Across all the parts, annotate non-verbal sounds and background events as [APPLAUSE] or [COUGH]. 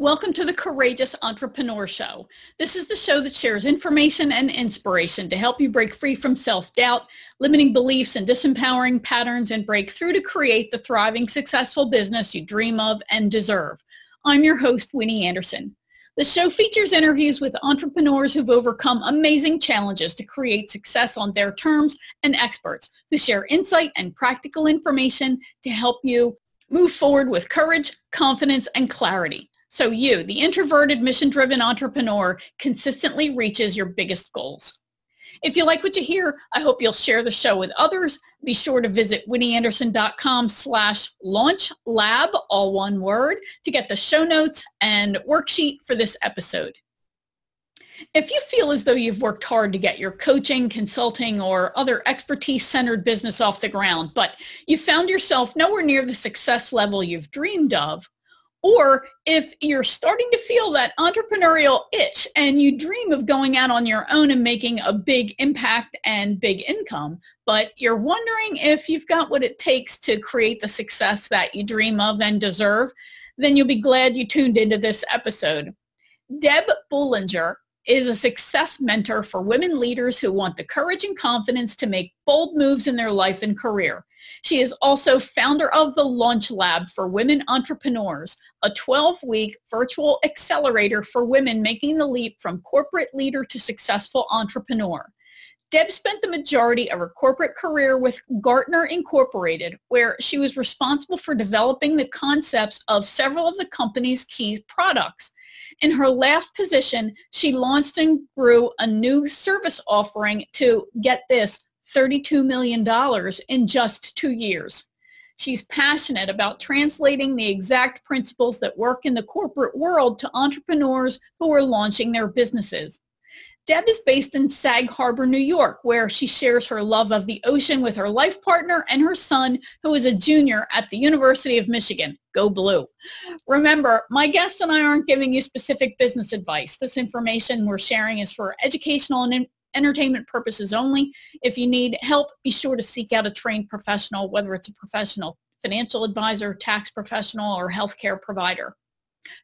Welcome to the Courageous Entrepreneur Show. This is the show that shares information and inspiration to help you break free from self-doubt, limiting beliefs and disempowering patterns and break through to create the thriving, successful business you dream of and deserve. I'm your host, Winnie Anderson. The show features interviews with entrepreneurs who've overcome amazing challenges to create success on their terms and experts who share insight and practical information to help you move forward with courage, confidence, and clarity so you, the introverted, mission-driven entrepreneur, consistently reaches your biggest goals. If you like what you hear, I hope you'll share the show with others. Be sure to visit winnieanderson.com slash launch lab, all one word, to get the show notes and worksheet for this episode. If you feel as though you've worked hard to get your coaching, consulting, or other expertise-centered business off the ground, but you found yourself nowhere near the success level you've dreamed of, or if you're starting to feel that entrepreneurial itch and you dream of going out on your own and making a big impact and big income, but you're wondering if you've got what it takes to create the success that you dream of and deserve, then you'll be glad you tuned into this episode. Deb Boulanger is a success mentor for women leaders who want the courage and confidence to make bold moves in their life and career. She is also founder of the Launch Lab for Women Entrepreneurs, a 12-week virtual accelerator for women making the leap from corporate leader to successful entrepreneur. Deb spent the majority of her corporate career with Gartner Incorporated, where she was responsible for developing the concepts of several of the company's key products. In her last position, she launched and grew a new service offering to, get this, $32 million in just two years. She's passionate about translating the exact principles that work in the corporate world to entrepreneurs who are launching their businesses. Deb is based in Sag Harbor, New York, where she shares her love of the ocean with her life partner and her son, who is a junior at the University of Michigan. Go Blue. Remember, my guests and I aren't giving you specific business advice. This information we're sharing is for educational and entertainment purposes only. If you need help, be sure to seek out a trained professional, whether it's a professional financial advisor, tax professional, or healthcare provider.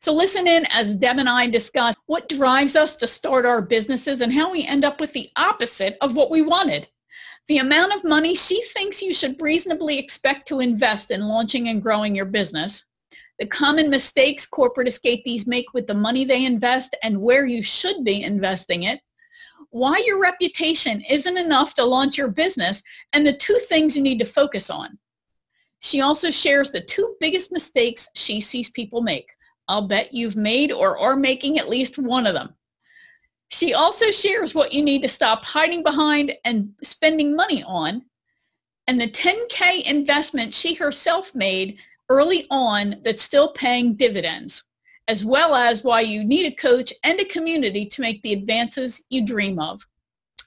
So listen in as Deb and I discuss what drives us to start our businesses and how we end up with the opposite of what we wanted. The amount of money she thinks you should reasonably expect to invest in launching and growing your business, the common mistakes corporate escapees make with the money they invest and where you should be investing it, why your reputation isn't enough to launch your business, and the two things you need to focus on. She also shares the two biggest mistakes she sees people make. I'll bet you've made or are making at least one of them. She also shares what you need to stop hiding behind and spending money on, and the 10K investment she herself made early on that's still paying dividends as well as why you need a coach and a community to make the advances you dream of.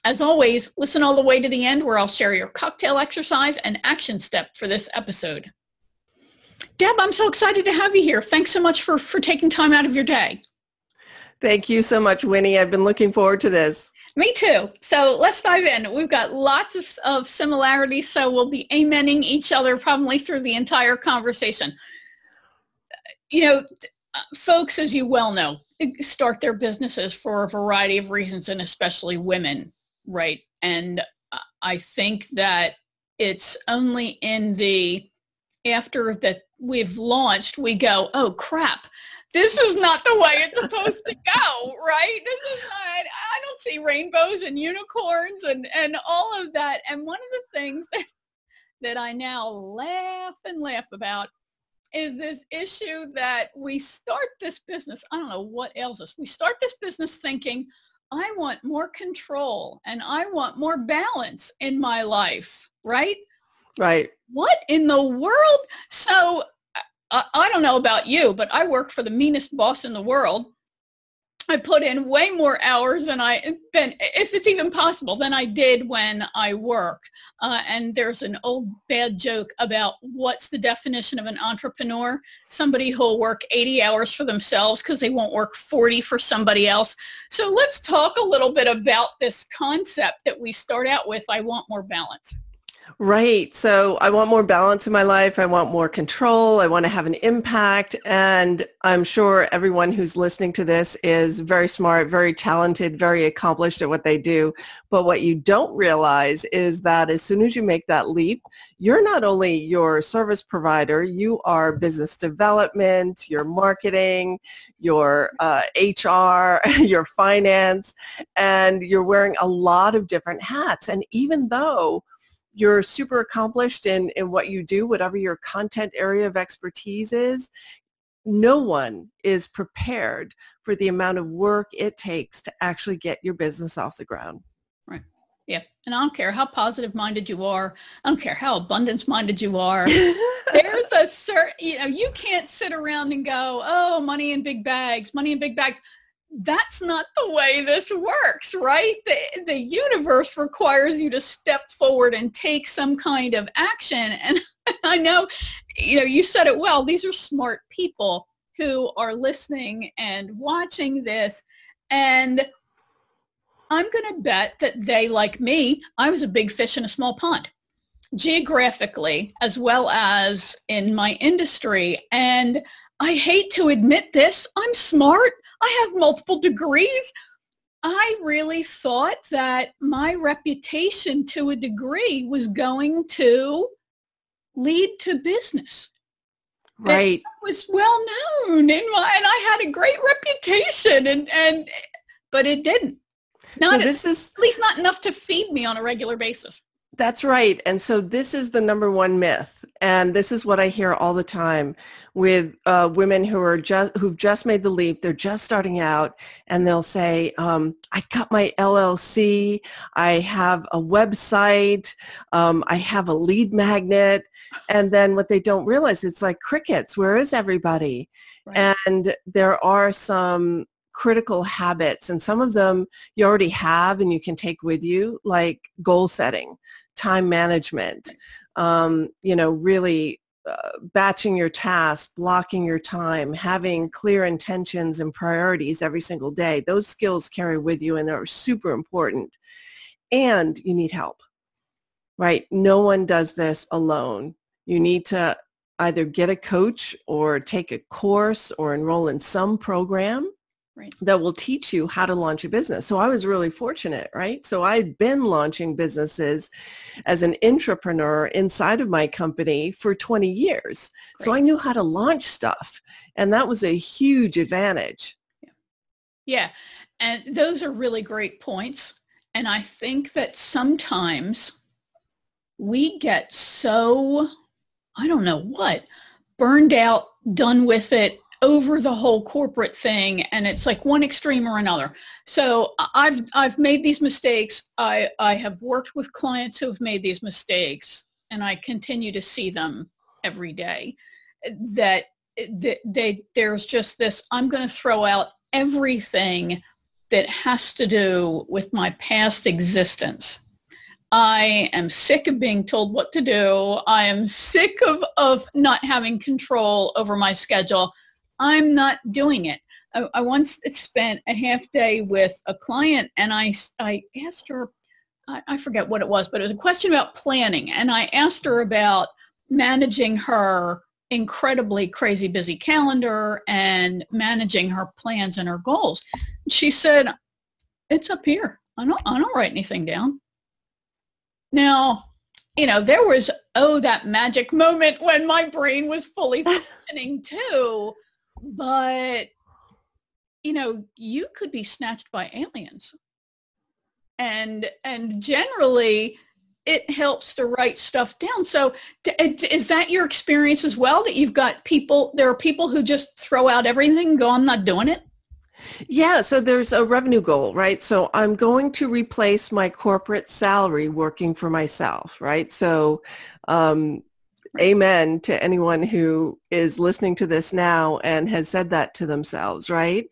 As always, listen all the way to the end where I'll share your cocktail exercise and action step for this episode. Deb, I'm so excited to have you here. Thanks so much for, for taking time out of your day. Thank you so much, Winnie. I've been looking forward to this. Me too. So let's dive in. We've got lots of, of similarities, so we'll be amening each other probably through the entire conversation. You know, folks, as you well know, start their businesses for a variety of reasons, and especially women, right? And I think that it's only in the after that we've launched, we go, oh crap, this is not the way it's supposed to go, right? This is not, I don't see rainbows and unicorns and, and all of that. And one of the things that, that I now laugh and laugh about is this issue that we start this business, I don't know what ails us. We start this business thinking, I want more control and I want more balance in my life, right? Right. What in the world? So I, I don't know about you, but I work for the meanest boss in the world I put in way more hours than I been, if it's even possible, than I did when I worked. Uh, and there's an old bad joke about what's the definition of an entrepreneur? Somebody who'll work 80 hours for themselves because they won't work 40 for somebody else. So let's talk a little bit about this concept that we start out with, I want more balance. Right. So I want more balance in my life. I want more control. I want to have an impact. And I'm sure everyone who's listening to this is very smart, very talented, very accomplished at what they do. But what you don't realize is that as soon as you make that leap, you're not only your service provider, you are business development, your marketing, your uh, HR, [LAUGHS] your finance, and you're wearing a lot of different hats. And even though you're super accomplished in, in what you do, whatever your content area of expertise is, no one is prepared for the amount of work it takes to actually get your business off the ground. Right. Yeah. And I don't care how positive minded you are. I don't care how abundance minded you are. [LAUGHS] There's a certain, you know, you can't sit around and go, oh, money in big bags, money in big bags that's not the way this works, right? The, the universe requires you to step forward and take some kind of action. [LAUGHS] And I know, you know, you said it well. These are smart people who are listening and watching this. And I'm going to bet that they, like me, I was a big fish in a small pond geographically as well as in my industry. And I hate to admit this, I'm smart. I have multiple degrees. I really thought that my reputation to a degree was going to lead to business. Right. Was well known in my, and I had a great reputation and, and, but it didn't. Not so this at, is at least not enough to feed me on a regular basis. That's right. And so this is the number one myth. And this is what I hear all the time with uh, women who are just who've just made the leap. They're just starting out, and they'll say, um, "I got my LLC. I have a website. Um, I have a lead magnet." And then what they don't realize, it's like crickets. Where is everybody? Right. And there are some critical habits and some of them you already have and you can take with you like goal setting time management, um, you know, really uh, batching your tasks, blocking your time, having clear intentions and priorities every single day. Those skills carry with you and they're super important. And you need help, right? No one does this alone. You need to either get a coach or take a course or enroll in some program right. that will teach you how to launch a business. So I was really fortunate, right? So I'd been launching businesses as an entrepreneur inside of my company for 20 years. Great. So I knew how to launch stuff. And that was a huge advantage. Yeah. yeah. And those are really great points. And I think that sometimes we get so, I don't know what, burned out, done with it, over the whole corporate thing and it's like one extreme or another. So I've I've made these mistakes. I I have worked with clients who have made these mistakes and I continue to see them every day that they, they there's just this I'm going to throw out everything that has to do with my past existence. I am sick of being told what to do. I am sick of, of not having control over my schedule. I'm not doing it. I, I once spent a half day with a client and I, I asked her, I, I forget what it was, but it was a question about planning. And I asked her about managing her incredibly crazy busy calendar and managing her plans and her goals. She said, it's up here. I don't, I don't write anything down. Now, you know, there was, oh, that magic moment when my brain was fully [LAUGHS] functioning too but you know you could be snatched by aliens and and generally it helps to write stuff down so is that your experience as well that you've got people there are people who just throw out everything go i'm not doing it yeah, so there's a revenue goal, right? So I'm going to replace my corporate salary working for myself, right? So um, amen to anyone who is listening to this now and has said that to themselves, right?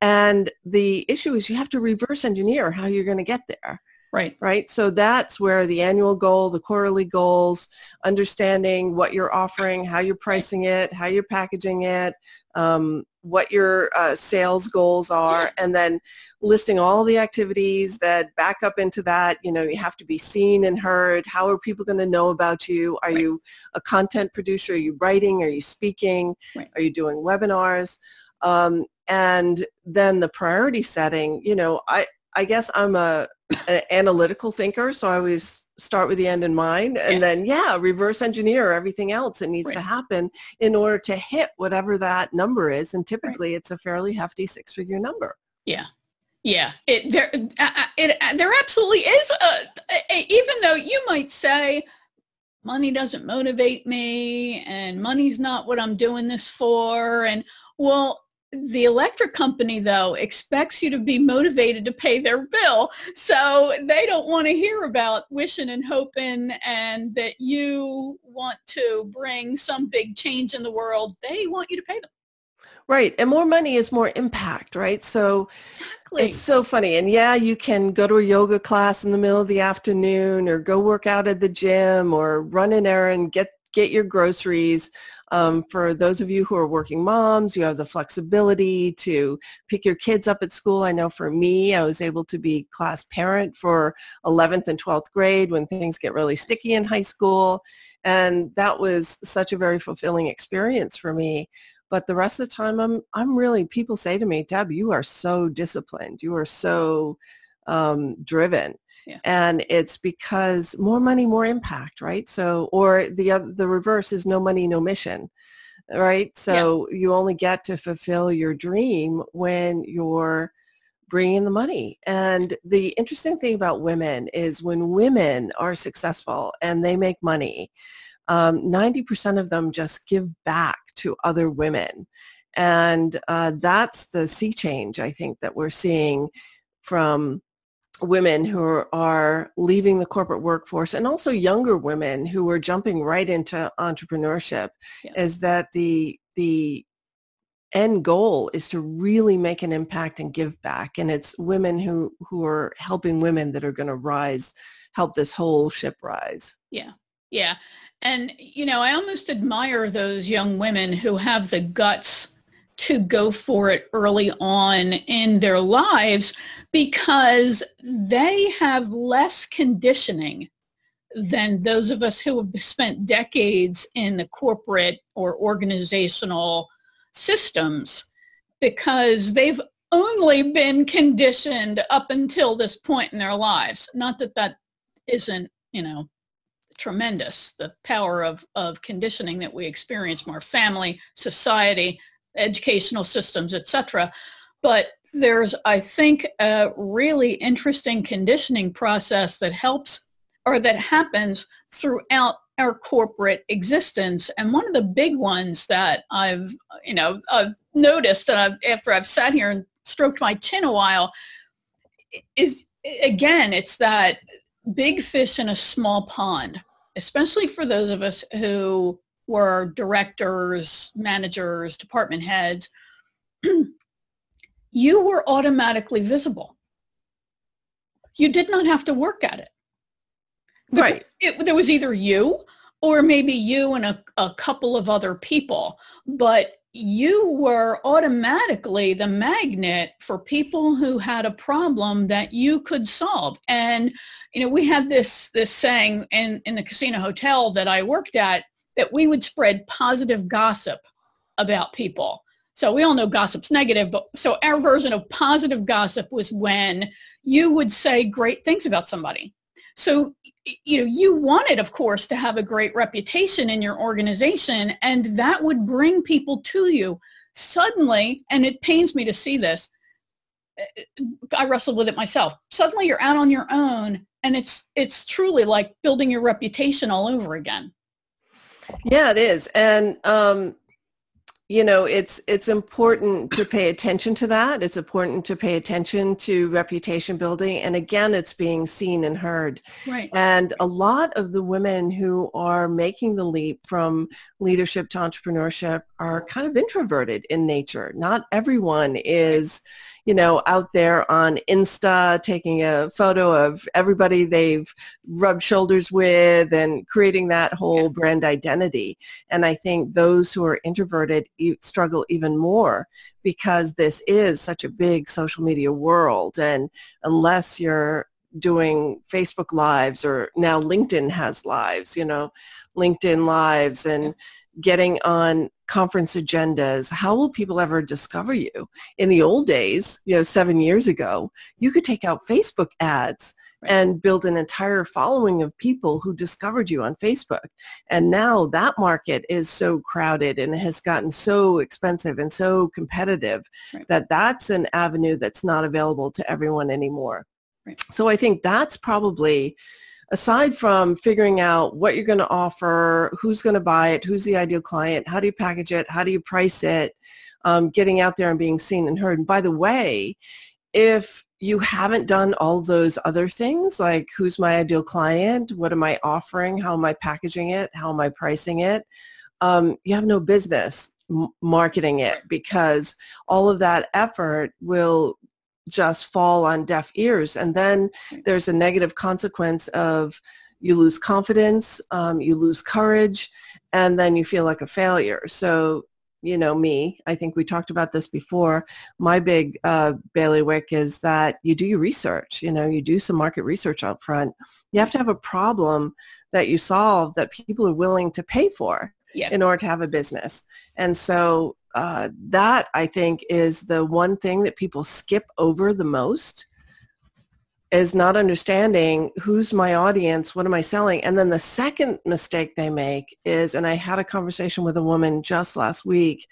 And the issue is you have to reverse engineer how you're going to get there. Right. Right. So that's where the annual goal, the quarterly goals, understanding what you're offering, how you're pricing it, how you're packaging it, um, what your uh, sales goals are and then listing all the activities that back up into that you know you have to be seen and heard. How are people going to know about you? Are right. you a content producer? Are you writing? Are you speaking? Right. are you doing webinars? Um, and then the priority setting you know i i guess i'm a an analytical thinker so i always start with the end in mind and yeah. then yeah reverse engineer everything else that needs right. to happen in order to hit whatever that number is and typically right. it's a fairly hefty six figure number yeah yeah it there uh, uh it uh, there absolutely is a, a, even though you might say money doesn't motivate me and money's not what i'm doing this for and well the electric company though expects you to be motivated to pay their bill. So they don't want to hear about wishing and hoping and that you want to bring some big change in the world. They want you to pay them. Right and more money is more impact right? So exactly. it's so funny and yeah you can go to a yoga class in the middle of the afternoon or go work out at the gym or run an errand get get your groceries um, for those of you who are working moms, you have the flexibility to pick your kids up at school. I know for me, I was able to be class parent for 11th and 12th grade when things get really sticky in high school. And that was such a very fulfilling experience for me. But the rest of the time, I'm, I'm really, people say to me, Deb, you are so disciplined. You are so um, driven. Yeah. And it's because more money, more impact, right? So, or the the reverse is no money, no mission, right? So yeah. you only get to fulfill your dream when you're bringing the money. And the interesting thing about women is when women are successful and they make money, um, 90% of them just give back to other women. And uh, that's the sea change, I think, that we're seeing from women who are leaving the corporate workforce and also younger women who are jumping right into entrepreneurship yeah. is that the the end goal is to really make an impact and give back. And it's women who who are helping women that are going to rise help this whole ship rise. Yeah. Yeah. And you know i almost admire those young women who have the guts to go for it early on in their lives because they have less conditioning than those of us who have spent decades in the corporate or organizational systems because they've only been conditioned up until this point in their lives. Not that that isn't, you know, tremendous, the power of, of conditioning that we experience from our family, society, educational systems, etc. But there's, I think, a really interesting conditioning process that helps or that happens throughout our corporate existence. And one of the big ones that I've, you know, I've noticed that I've, after I've sat here and stroked my chin a while is, again, it's that big fish in a small pond, especially for those of us who were directors, managers, department heads, [CLEARS THROAT] you were automatically visible. You did not have to work at it. Right. It, there was either you or maybe you and a, a couple of other people, but you were automatically the magnet for people who had a problem that you could solve. And, you know, we had this, this saying in, in the casino hotel that I worked at, that we would spread positive gossip about people. So we all know gossip's negative, but so our version of positive gossip was when you would say great things about somebody. So, you know, you wanted, of course, to have a great reputation in your organization, and that would bring people to you. Suddenly, and it pains me to see this, eh, eh, I wrestled with it myself. Suddenly you're out on your own, and it's it's truly like building your reputation all over again. Yeah, it is. And um, you know, it's it's important to pay attention to that. It's important to pay attention to reputation building. And again, it's being seen and heard. Right. And a lot of the women who are making the leap from leadership to entrepreneurship are kind of introverted in nature. Not everyone is, you know, out there on Insta taking a photo of everybody they've rubbed shoulders with and creating that whole brand identity. And I think those who are introverted struggle even more because this is such a big social media world. And unless you're doing Facebook lives or now LinkedIn has lives, you know, LinkedIn lives and getting on conference agendas. How will people ever discover you? In the old days, you know, seven years ago, you could take out Facebook ads and build an entire following of people who discovered you on Facebook. And now that market is so crowded and has gotten so expensive and so competitive right. that that's an avenue that's not available to everyone anymore. Right. So I think that's probably aside from figuring out what you're going to offer, who's going to buy it, who's the ideal client, how do you package it, how do you price it, um, getting out there and being seen and heard. And by the way, if you haven't done all those other things like who's my ideal client, what am I offering, how am I packaging it, how am I pricing it, um, you have no business marketing it because all of that effort will just fall on deaf ears. And then there's a negative consequence of you lose confidence, um, you lose courage, and then you feel like a failure. So, you know, me, I think we talked about this before. My big uh, bailiwick is that you do your research. You know, you do some market research up front. You have to have a problem that you solve that people are willing to pay for yeah. in order to have a business. And so uh, that I think is the one thing that people skip over the most is not understanding who's my audience, what am I selling? And then the second mistake they make is, and I had a conversation with a woman just last week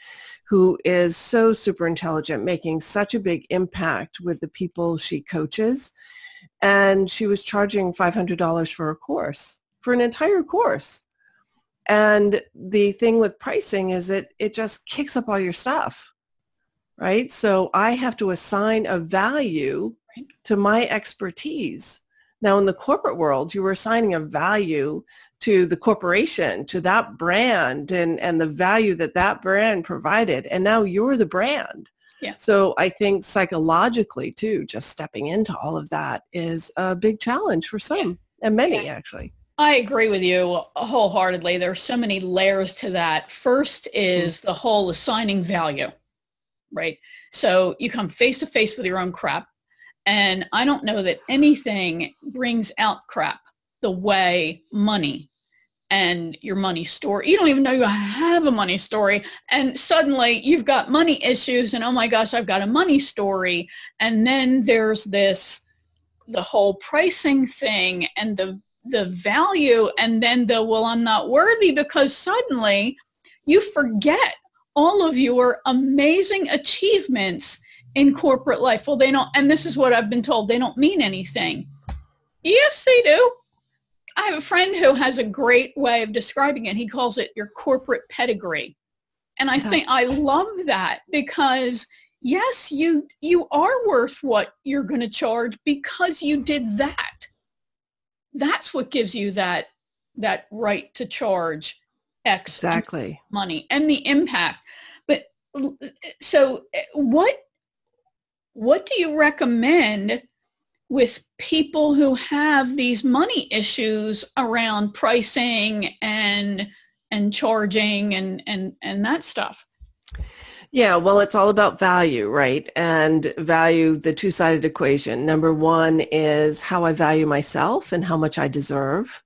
who is so super intelligent, making such a big impact with the people she coaches. And she was charging $500 for a course, for an entire course. And the thing with pricing is that it just kicks up all your stuff, right? So I have to assign a value to my expertise. Now in the corporate world, you were assigning a value to the corporation, to that brand and, and the value that that brand provided. And now you're the brand. Yeah. So I think psychologically too, just stepping into all of that is a big challenge for some yeah. and many yeah. actually. I agree with you wholeheartedly. There are so many layers to that. First is mm. the whole assigning value, right? So you come face to face with your own crap. And I don't know that anything brings out crap the way money and your money story. You don't even know you have a money story. And suddenly you've got money issues and oh my gosh, I've got a money story. And then there's this, the whole pricing thing and the the value and then the, well, I'm not worthy because suddenly you forget all of your amazing achievements in corporate life. Well, they don't, and this is what I've been told, they don't mean anything. Yes, they do. I have a friend who has a great way of describing it. He calls it your corporate pedigree. And I think I love that because yes, you you are worth what you're going to charge because you did that that's what gives you that that right to charge X exactly money and the impact. But so what what do you recommend with people who have these money issues around pricing and and charging and and and that stuff? Yeah, well, it's all about value, right? And value, the two-sided equation. Number one is how I value myself and how much I deserve.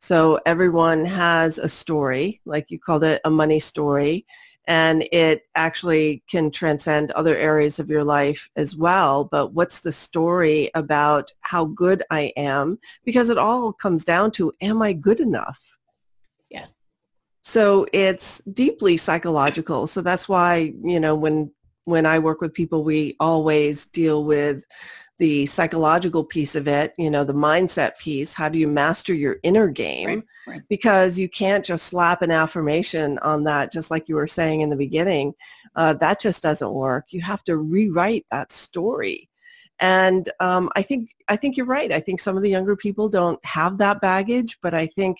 So everyone has a story, like you called it a money story, and it actually can transcend other areas of your life as well. But what's the story about how good I am? Because it all comes down to, am I good enough? So it's deeply psychological. So that's why, you know, when when I work with people, we always deal with the psychological piece of it, you know, the mindset piece. How do you master your inner game? Right, right. Because you can't just slap an affirmation on that, just like you were saying in the beginning. Uh, that just doesn't work. You have to rewrite that story. And um, I think I think you're right. I think some of the younger people don't have that baggage, but I think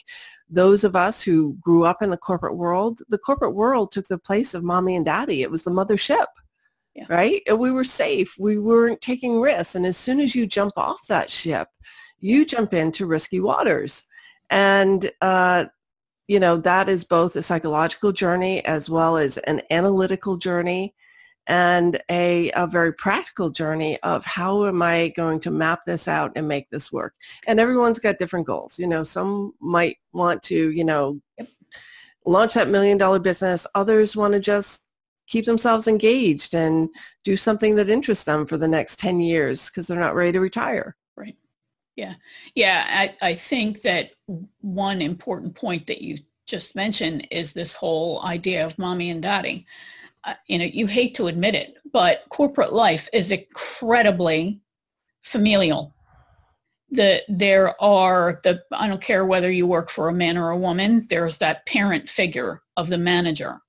those of us who grew up in the corporate world, the corporate world took the place of mommy and daddy. It was the mothership. yeah. right? And we were safe. We weren't taking risks. And as soon as you jump off that ship, you jump into risky waters. And, uh, you know, that is both a psychological journey as well as an analytical journey and a, a very practical journey of how am I going to map this out and make this work. And everyone's got different goals. You know, some might want to, you know, launch that million dollar business. Others want to just keep themselves engaged and do something that interests them for the next 10 years because they're not ready to retire. Right. Yeah. Yeah. I, I think that one important point that you just mentioned is this whole idea of mommy and daddy. Uh, you know, you hate to admit it, but corporate life is incredibly familial. The, there are the, I don't care whether you work for a man or a woman, there's that parent figure of the manager.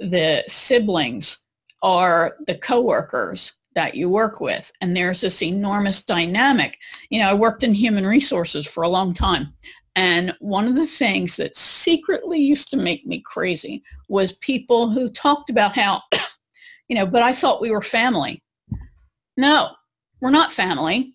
The siblings are the coworkers that you work with. And there's this enormous dynamic. You know, I worked in human resources for a long time. And one of the things that secretly used to make me crazy was people who talked about how, [CLEARS THROAT] you know, but I thought we were family. No, we're not family.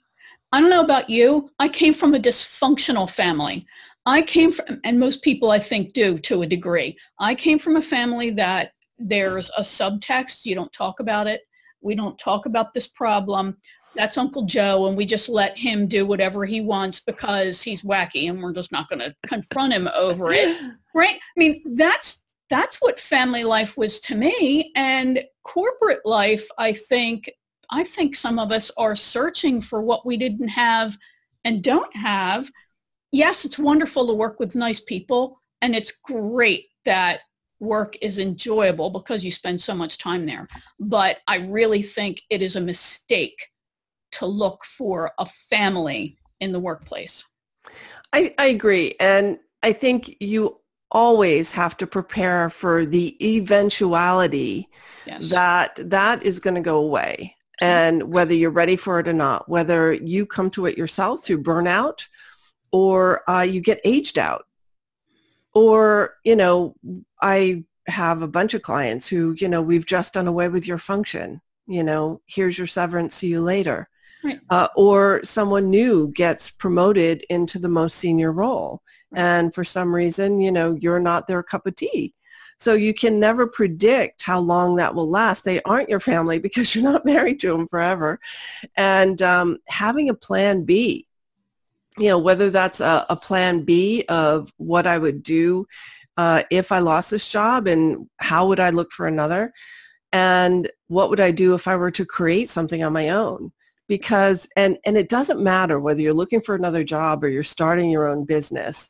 I don't know about you. I came from a dysfunctional family. I came from, and most people I think do to a degree. I came from a family that there's a subtext. You don't talk about it. We don't talk about this problem that's Uncle Joe and we just let him do whatever he wants because he's wacky and we're just not going to confront him over it. [LAUGHS] Right? I mean, that's that's what family life was to me and corporate life, I think I think some of us are searching for what we didn't have and don't have. Yes, it's wonderful to work with nice people and it's great that work is enjoyable because you spend so much time there. But I really think it is a mistake to look for a family in the workplace. I, I agree. And I think you always have to prepare for the eventuality yes. that that is going to go away. And whether you're ready for it or not, whether you come to it yourself through burnout or uh, you get aged out or, you know, I have a bunch of clients who, you know, we've just done away with your function. You know, here's your severance, see you later. Right. Uh, or someone new gets promoted into the most senior role. And for some reason, you know, you're not their cup of tea. So you can never predict how long that will last. They aren't your family because you're not [LAUGHS] married to them forever. And um, having a plan B, you know, whether that's a, a plan B of what I would do uh, if I lost this job and how would I look for another, and what would I do if I were to create something on my own because and and it doesn't matter whether you're looking for another job or you're starting your own business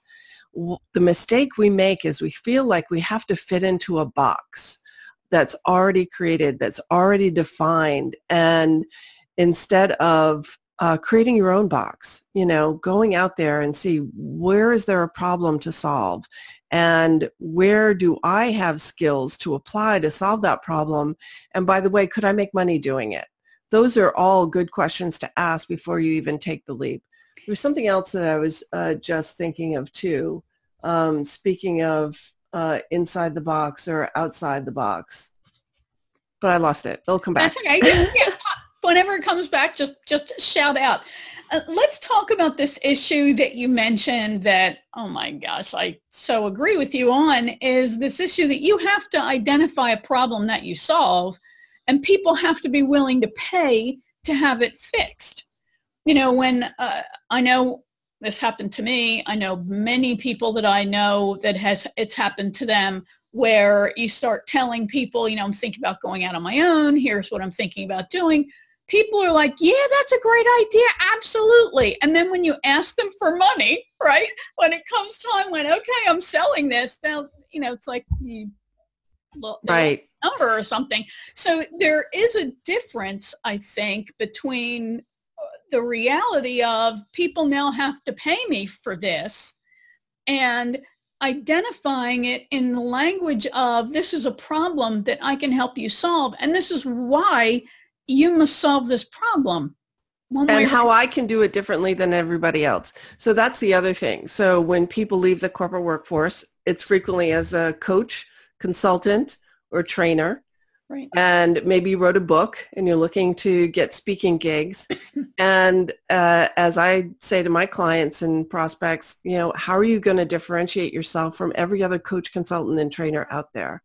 the mistake we make is we feel like we have to fit into a box that's already created that's already defined and instead of uh, creating your own box you know going out there and see where is there a problem to solve and where do i have skills to apply to solve that problem? And by the way could i make money doing it those are all good questions to ask before you even take the leap. There's something else that I was uh, just thinking of too. Um, speaking of uh, inside the box or outside the box, but I lost it. It'll come back. That's okay. yeah, [LAUGHS] whenever it comes back, just just shout out. Uh, let's talk about this issue that you mentioned that, oh my gosh, I so agree with you on, is this issue that you have to identify a problem that you solve and people have to be willing to pay to have it fixed. You know, when uh, I know this happened to me, I know many people that I know that has it's happened to them where you start telling people, you know, I'm thinking about going out on my own. Here's what I'm thinking about doing. People are like, yeah, that's a great idea. Absolutely. And then when you ask them for money, [LAUGHS] right, when it comes time when, okay, I'm selling this, now, you know, it's like you right number or something. So there is a difference, I think, between uh, the reality of people now have to pay me for this and identifying it in the language of this is a problem that I can help you solve and this is why you must solve this problem. and how I can do it differently than everybody else. So that's the other thing. So when people leave the corporate workforce, it's frequently as a coach consultant or trainer. Right. And maybe you wrote a book and you're looking to get speaking gigs. [COUGHS] and uh, as I say to my clients and prospects, you know, how are you going to differentiate yourself from every other coach, consultant, and trainer out there?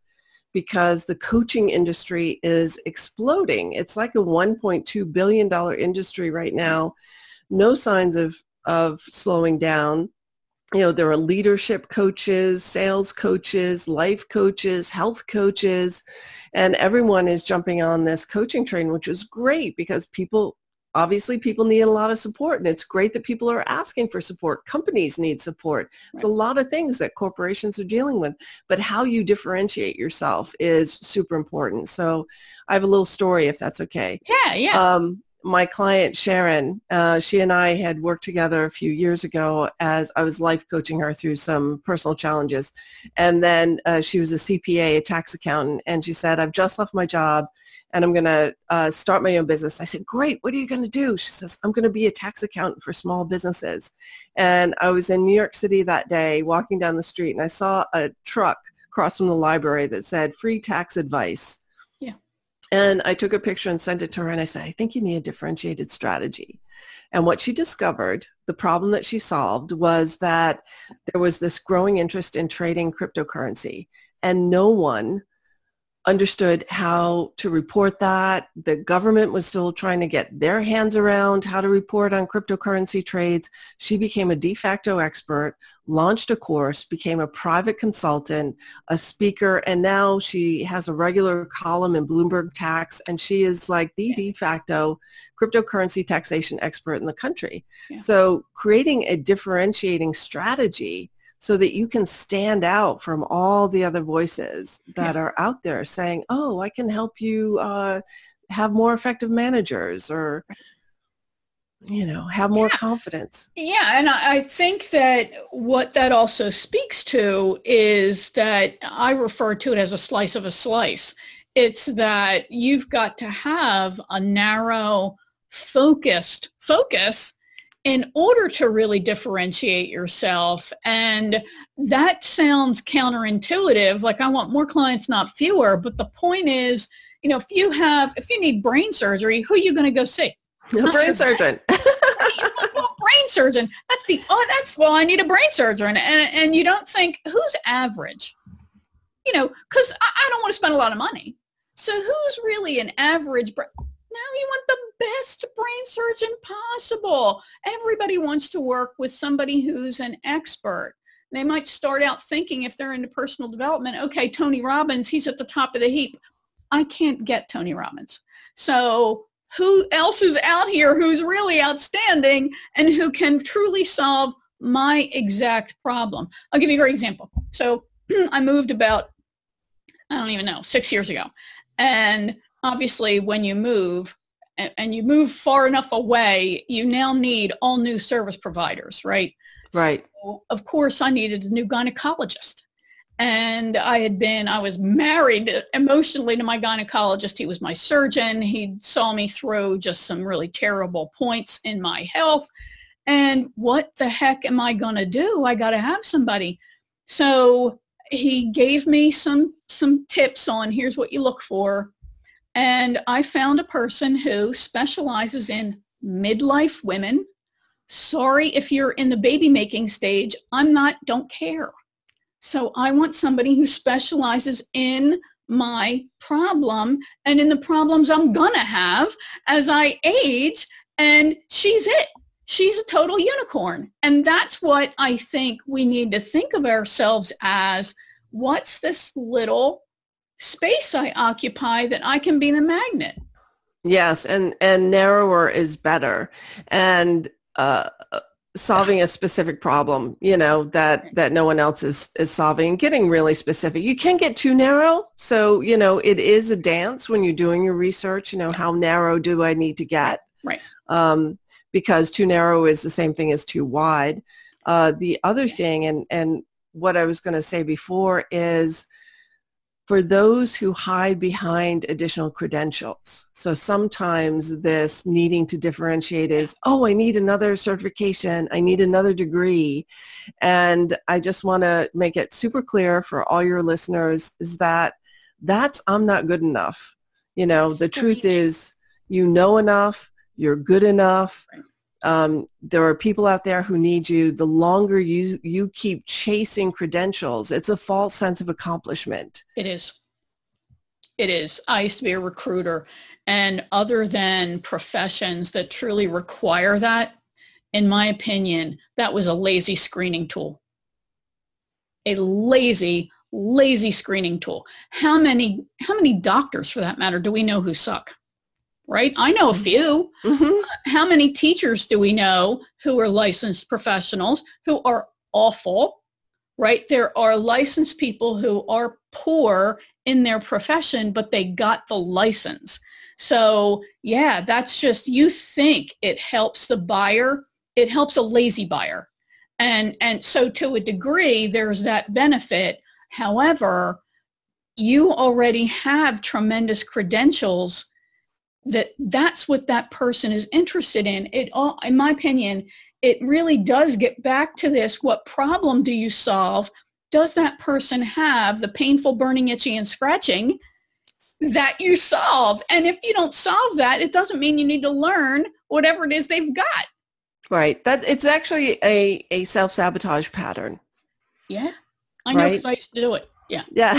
Because the coaching industry is exploding. It's like a $1.2 billion industry right now. No signs of, of slowing down you know, there are leadership coaches, sales coaches, life coaches, health coaches, and everyone is jumping on this coaching train, which is great because people, obviously people need a lot of support and it's great that people are asking for support. Companies need support. It's a lot of things that corporations are dealing with, but how you differentiate yourself is super important. So I have a little story if that's okay. Yeah, yeah. Um, my client Sharon, uh, she and I had worked together a few years ago as I was life coaching her through some personal challenges. And then uh, she was a CPA, a tax accountant, and she said, I've just left my job and I'm going to uh, start my own business. I said, great, what are you going to do? She says, I'm going to be a tax accountant for small businesses. And I was in New York City that day walking down the street and I saw a truck across from the library that said free tax advice. And I took a picture and sent it to her and I said, I think you need a differentiated strategy. And what she discovered, the problem that she solved was that there was this growing interest in trading cryptocurrency and no one understood how to report that. The government was still trying to get their hands around how to report on cryptocurrency trades. She became a de facto expert, launched a course, became a private consultant, a speaker, and now she has a regular column in Bloomberg Tax, and she is like the de facto cryptocurrency taxation expert in the country. Yeah. So creating a differentiating strategy so that you can stand out from all the other voices that yeah. are out there saying, oh, I can help you uh, have more effective managers or, you know, have more yeah. confidence. Yeah. And I think that what that also speaks to is that I refer to it as a slice of a slice. It's that you've got to have a narrow, focused focus in order to really differentiate yourself. And that sounds counterintuitive. Like I want more clients, not fewer. But the point is, you know, if you have, if you need brain surgery, who are you going to go see? A brain surgeon. [LAUGHS] brain surgeon. That's the, oh, that's, well, I need a brain surgeon. And, and you don't think who's average? You know, because I, I don't want to spend a lot of money. So who's really an average? Now you want the best brain surgeon possible. Everybody wants to work with somebody who's an expert. They might start out thinking if they're into personal development, okay, Tony Robbins, he's at the top of the heap. I can't get Tony Robbins. So who else is out here who's really outstanding and who can truly solve my exact problem? I'll give you a great example. So [CLEARS THROAT] I moved about, I don't even know, six years ago. And obviously when you move and, and you move far enough away, you now need all new service providers, right? Right. So, of course, I needed a new gynecologist. And I had been, I was married emotionally to my gynecologist. He was my surgeon. He saw me through just some really terrible points in my health. And what the heck am I going to do? I got to have somebody. So he gave me some, some tips on here's what you look for. And I found a person who specializes in midlife women. Sorry if you're in the baby making stage. I'm not, don't care. So I want somebody who specializes in my problem and in the problems I'm going to have as I age. And she's it. She's a total unicorn. And that's what I think we need to think of ourselves as. What's this little space I occupy that I can be the magnet. Yes, and and narrower is better, and uh, solving a specific problem, you know that that no one else is is solving. Getting really specific. You can get too narrow, so you know it is a dance when you're doing your research. You know how narrow do I need to get? Right. Um, because too narrow is the same thing as too wide. Uh, the other thing, and and what I was going to say before is for those who hide behind additional credentials. So sometimes this needing to differentiate is, oh, I need another certification. I need another degree. And I just want to make it super clear for all your listeners is that that's I'm not good enough. You know, the truth is you know enough, you're good enough. Um, there are people out there who need you. The longer you, you keep chasing credentials, it's a false sense of accomplishment. It is. It is. I used to be a recruiter and other than professions that truly require that, in my opinion, that was a lazy screening tool. A lazy, lazy screening tool. How many, how many doctors for that matter do we know who suck? Right? I know a mm-hmm. few. Mm-hmm. How many teachers do we know who are licensed professionals who are awful? Right? There are licensed people who are poor in their profession, but they got the license. So yeah, that's just, you think it helps the buyer. It helps a lazy buyer. And, and so to a degree, there's that benefit. However, you already have tremendous credentials that that's what that person is interested in. It all, in my opinion, it really does get back to this. What problem do you solve? Does that person have the painful burning, itchy, and scratching that you solve? And if you don't solve that, it doesn't mean you need to learn whatever it is they've got. Right. That it's actually a, a self-sabotage pattern. Yeah. I know right? I used to do it. Yeah. Yeah.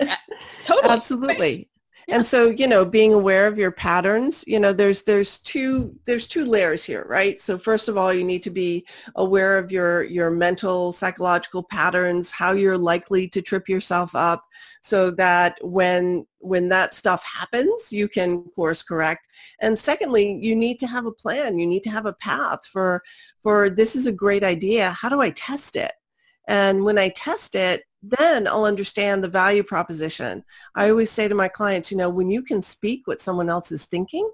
yeah [LAUGHS] totally. Absolutely. And so, you know, being aware of your patterns, you know, there's there's two there's two layers here, right? So first of all, you need to be aware of your your mental psychological patterns, how you're likely to trip yourself up so that when when that stuff happens, you can course correct. And secondly, you need to have a plan. You need to have a path for for this is a great idea. How do I test it? And when I test it, then I'll understand the value proposition. I always say to my clients, you know, when you can speak what someone else is thinking,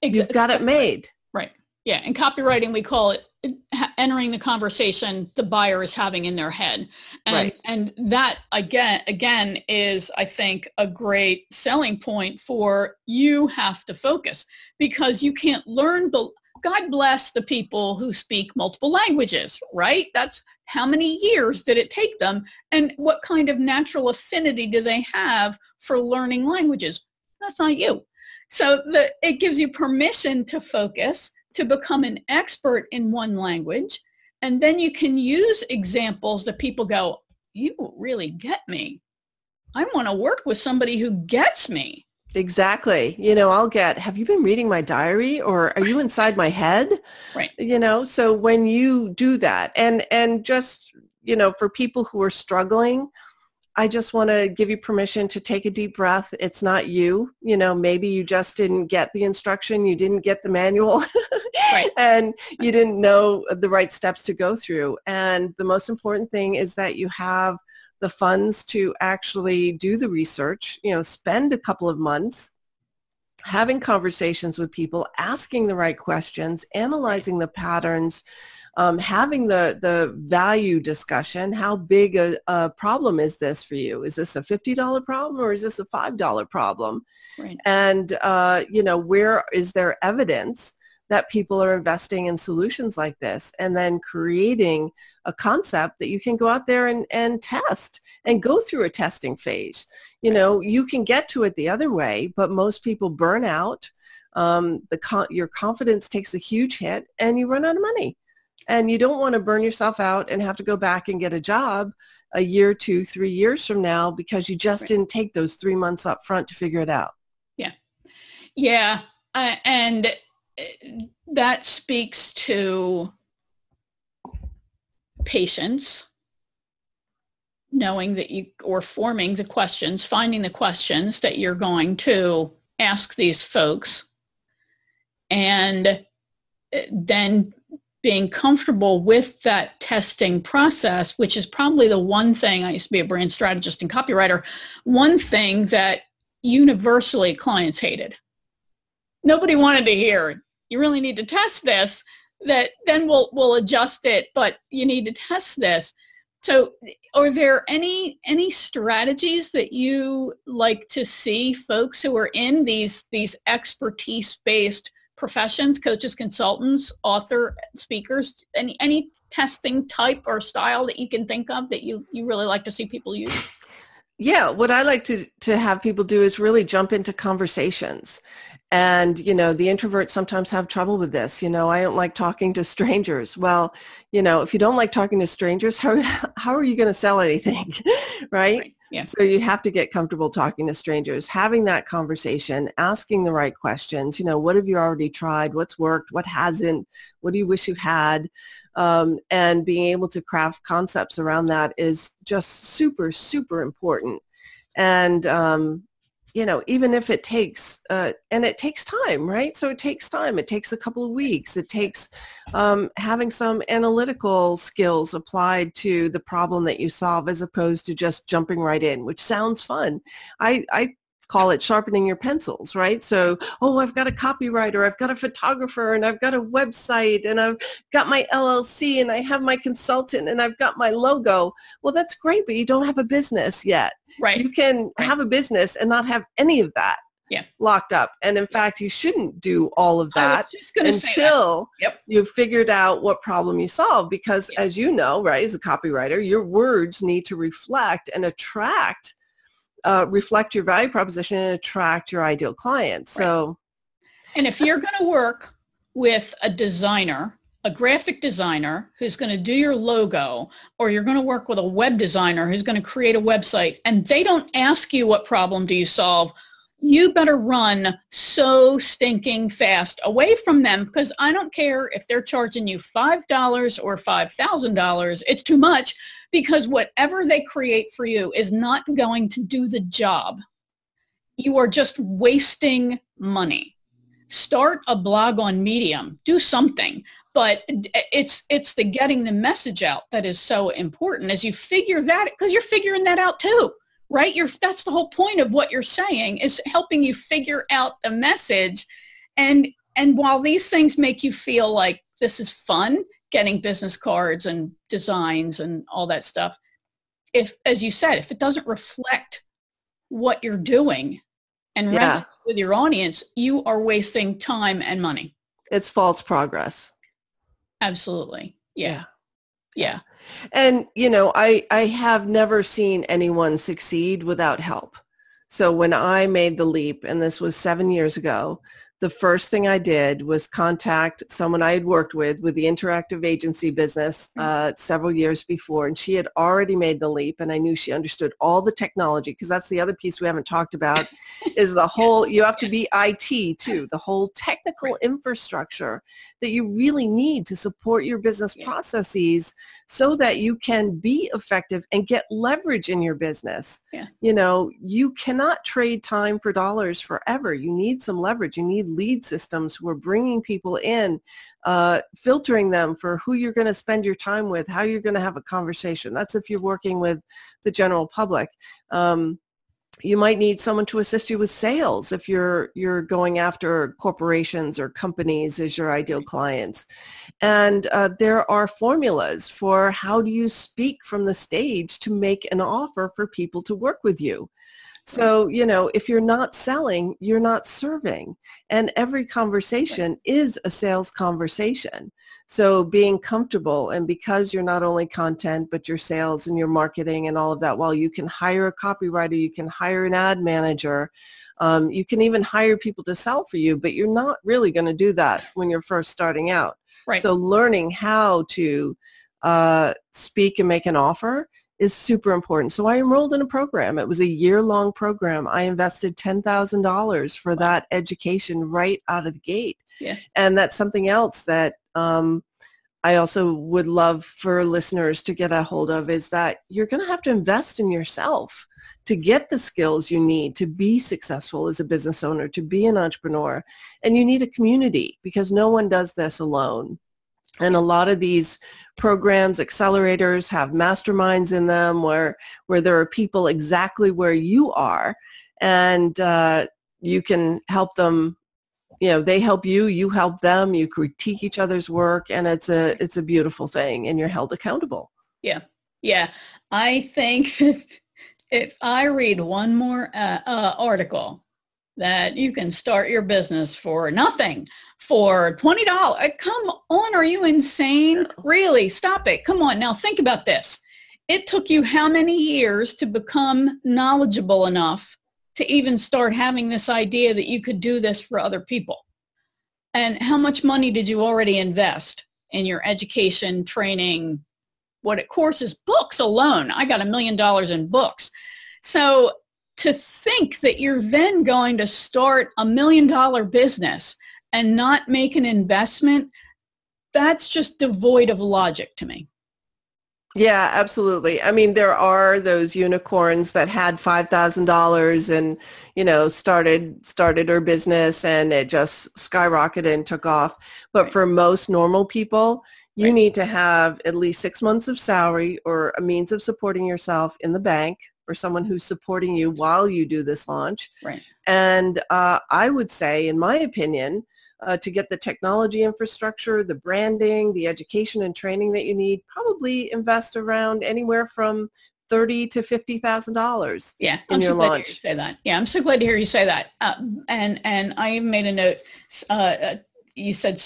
exactly. you've got it made. Right. Yeah. In copywriting, we call it entering the conversation the buyer is having in their head. And, right. and that again, again is, I think, a great selling point for you have to focus because you can't learn the, God bless the people who speak multiple languages, right? That's how many years did it take them? And what kind of natural affinity do they have for learning languages? That's not you. So the, it gives you permission to focus, to become an expert in one language. And then you can use examples that people go, you really get me. I want to work with somebody who gets me. Exactly. You know, I'll get, have you been reading my diary or are you inside my head? Right. You know, so when you do that and, and just, you know, for people who are struggling, I just want to give you permission to take a deep breath. It's not you. You know, maybe you just didn't get the instruction. You didn't get the manual right. [LAUGHS] and you didn't know the right steps to go through. And the most important thing is that you have the funds to actually do the research, you know, spend a couple of months having conversations with people, asking the right questions, analyzing the patterns, um, having the, the value discussion. How big a, a, problem is this for you? Is this a $50 problem or is this a $5 problem? Right. And, uh, you know, where is there evidence that people are investing in solutions like this and then creating a concept that you can go out there and, and test and go through a testing phase. You know, you can get to it the other way, but most people burn out. Um, the con- your confidence takes a huge hit and you run out of money. And you don't want to burn yourself out and have to go back and get a job a year, two, three years from now because you just right. didn't take those three months up front to figure it out. Yeah. Yeah. Uh, and that speaks to patience, knowing that you, or forming the questions, finding the questions that you're going to ask these folks, and uh, then being comfortable with that testing process, which is probably the one thing, I used to be a brand strategist and copywriter, one thing that universally clients hated nobody wanted to hear. You really need to test this that then we'll we'll adjust it but you need to test this. So are there any any strategies that you like to see folks who are in these these expertise based professions coaches consultants author speakers any any testing type or style that you can think of that you you really like to see people use? Yeah, what I like to to have people do is really jump into conversations. And, you know, the introverts sometimes have trouble with this. You know, I don't like talking to strangers. Well, you know, if you don't like talking to strangers, how, [LAUGHS] how are you going to sell anything? [LAUGHS] right? right? Yeah. So you have to get comfortable talking to strangers, having that conversation, asking the right questions. You know, what have you already tried? What's worked? What hasn't? What do you wish you had? Um, and being able to craft concepts around that is just super, super important. And um, you know, even if it takes, uh, and it takes time, right? So it takes time. It takes a couple of weeks. It takes um, having some analytical skills applied to the problem that you solve as opposed to just jumping right in, which sounds fun. I, I call it sharpening your pencils, right? So, oh, I've got a copywriter, I've got a photographer, and I've got a website, and I've got my LLC, and I have my consultant, and I've got my logo. Well, that's great, but you don't have a business yet. Right. You can right. have a business and not have any of that yeah. locked up. And in fact, you shouldn't do all of that until yep. you've figured out what problem you solve. Because yep. as you know, right, as a copywriter, your words need to reflect and attract uh, reflect your value proposition and attract your ideal clients. Right. So, and if you're going to work with a designer, a graphic designer who's going to do your logo, or you're going to work with a web designer who's going to create a website, and they don't ask you what problem do you solve, you better run so stinking fast away from them because I don't care if they're charging you $5 or $5,000. It's too much because whatever they create for you is not going to do the job. You are just wasting money. Start a blog on Medium. Do something. But eh, it's it's the getting the message out that is so important as you figure that because you're figuring that out too right? You're, that's the whole point of what you're saying is helping you figure out the message. And, and while these things make you feel like this is fun, getting business cards and designs and all that stuff, if, as you said, if it doesn't reflect what you're doing and yeah. resonate with your audience, you are wasting time and money. It's false progress. Absolutely. Yeah. Yeah. And, you know, I, I have never seen anyone succeed without help. So when I made the leap, and this was seven years ago, the first thing I did was contact someone I had worked with with the interactive agency business mm. uh, several years before, and she had already made the leap, and I knew she understood all the technology because that's the other piece we haven't talked about is the [LAUGHS] whole. You have to be IT too, the whole technical infrastructure that you really need to support your business processes so that you can be effective and get leverage in your business. Yeah. You know, you cannot trade time for dollars forever. You need some leverage. You need lead systems who are bringing people in, uh, filtering them for who you're going to spend your time with, how you're going to have a conversation. That's if you're working with the general public. Um, you might need someone to assist you with sales if you're you're going after corporations or companies as your ideal clients and uh, there are formulas for how do you speak from the stage to make an offer for people to work with you so, you know, if you're not selling, you're not serving. And every conversation is a sales conversation. So being comfortable and because you're not only content, but your sales and your marketing and all of that, while you can hire a copywriter, you can hire an ad manager, um, you can even hire people to sell for you, but you're not really going to do that when you're first starting out. Right. So learning how to uh, speak and make an offer is super important. So I enrolled in a program. It was a year-long program. I invested $10,000 for that education right out of the gate. Yeah. And that's something else that um, I also would love for listeners to get a hold of is that you're going to have to invest in yourself to get the skills you need to be successful as a business owner, to be an entrepreneur. And you need a community because no one does this alone. And a lot of these programs, accelerators have masterminds in them where, where there are people exactly where you are. And uh, you can help them you know they help you you help them you critique each other's work and it's a it's a beautiful thing and you're held accountable. Yeah. Yeah. I think [LAUGHS] if i read one more uh, uh, article that you can start your business for nothing for $20. Uh, come on, are you insane? Really, stop it. Come on, now think about this. it took you how many years to become knowledgeable enough to even start having this idea that you could do this for other people? And how much money did you already invest in your education, training, what it courses, books alone? I got a million dollars in books. So to think that you're then going to start a million dollar business and not make an investment, that's just devoid of logic to me. Yeah, absolutely. I mean, there are those unicorns that had five thousand dollars and you know started started her business and it just skyrocketed and took off. But right. for most normal people, you right. need to have at least six months of salary or a means of supporting yourself in the bank or someone who's supporting you while you do this launch. Right. And uh, I would say, in my opinion, uh, to get the technology infrastructure, the branding, the education and training that you need, probably invest around anywhere from thirty to fifty thousand dollars. Yeah, I'm so glad launch. to say that. Yeah, I'm so glad to hear you say that. Uh, and and I made a note. Uh, uh you said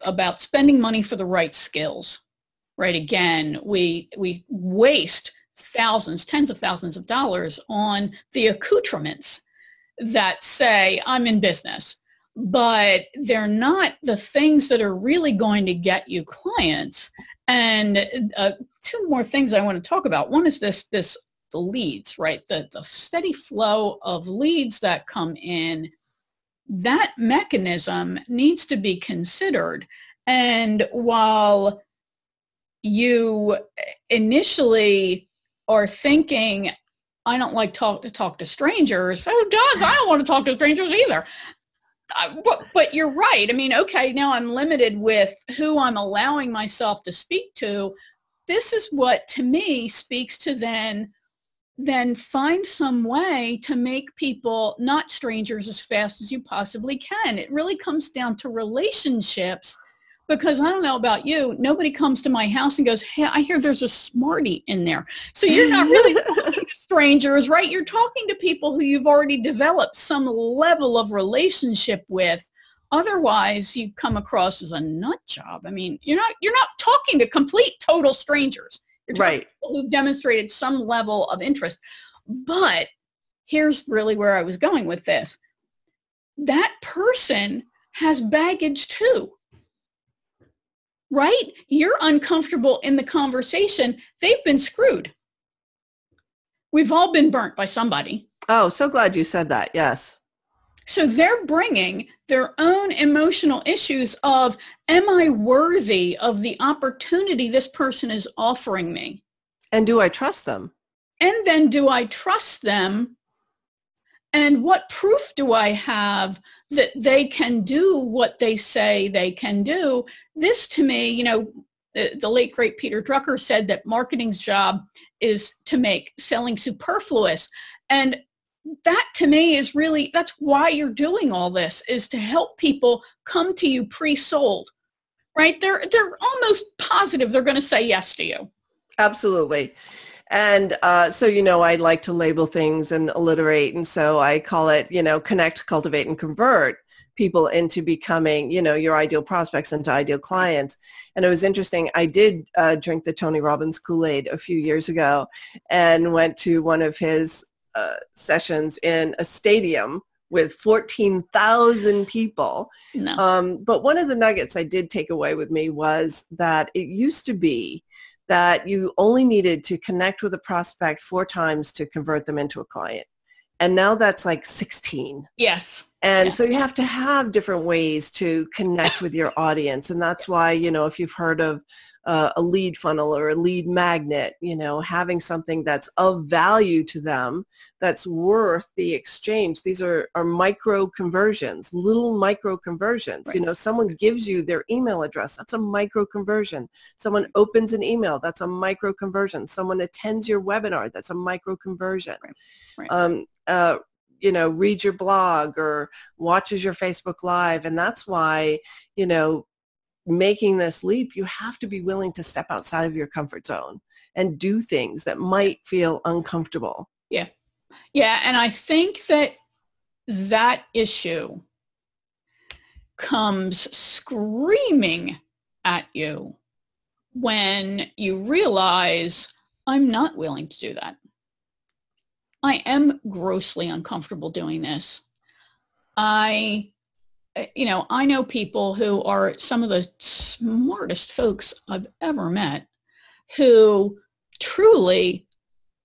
about spending money for the right skills. Right. Again, we we waste thousands, tens of thousands of dollars on the accoutrements that say I'm in business but they're not the things that are really going to get you clients. And uh, two more things I want to talk about. One is this, this the leads, right? The, the steady flow of leads that come in. That mechanism needs to be considered. And while you initially are thinking, I don't like talk to talk to strangers. Who does? I don't want to talk to strangers either but, but you're right. I mean, okay, now I'm limited with who I'm allowing myself to speak to. This is what to me speaks to then then find some way to make people not strangers as fast as you possibly can. It really comes down to relationships because I don't know about you, nobody comes to my house and goes, hey, I hear there's a smarty in there. So you're not really [LAUGHS] strangers, right? You're talking to people who you've already developed some level of relationship with. Otherwise, you come across as a nut job. I mean, you're not you're not talking to complete total strangers. You're right. who've demonstrated some level of interest. But here's really where I was going with this. That person has baggage too right? You're uncomfortable in the conversation. They've been screwed. We've all been burnt by somebody. Oh, so glad you said that. Yes. So they're bringing their own emotional issues of, am I worthy of the opportunity this person is offering me? And do I trust them? And then do I trust them? And what proof do I have that they can do what they say they can do. This to me, you know, the, the late great Peter Drucker said that marketing's job is to make selling superfluous. And that to me is really, that's why you're doing all this is to help people come to you pre-sold, right? They're, they're almost positive they're going to say yes to you. Absolutely. And uh, so, you know, I like to label things and alliterate. And so I call it, you know, connect, cultivate, and convert people into becoming, you know, your ideal prospects into ideal clients. And it was interesting. I did uh, drink the Tony Robbins Kool-Aid a few years ago and went to one of his uh, sessions in a stadium with 14,000 people. No. Um, but one of the nuggets I did take away with me was that it used to be that you only needed to connect with a prospect four times to convert them into a client. And now that's like 16. Yes. And yeah. so you have to have different ways to connect with your audience. And that's why, you know, if you've heard of uh, a lead funnel or a lead magnet, you know, having something that's of value to them, that's worth the exchange. These are, are micro conversions, little micro conversions. Right. You know, someone gives you their email address, that's a micro conversion. Someone opens an email, that's a micro conversion. Someone attends your webinar, that's a micro conversion. Right. Right. Um, uh, you know, reads your blog or watches your Facebook Live. And that's why, you know, making this leap, you have to be willing to step outside of your comfort zone and do things that might feel uncomfortable. Yeah. Yeah. And I think that that issue comes screaming at you when you realize I'm not willing to do that. I am grossly uncomfortable doing this. I, uh, you know, I know people who are some of the smartest folks I've ever met who truly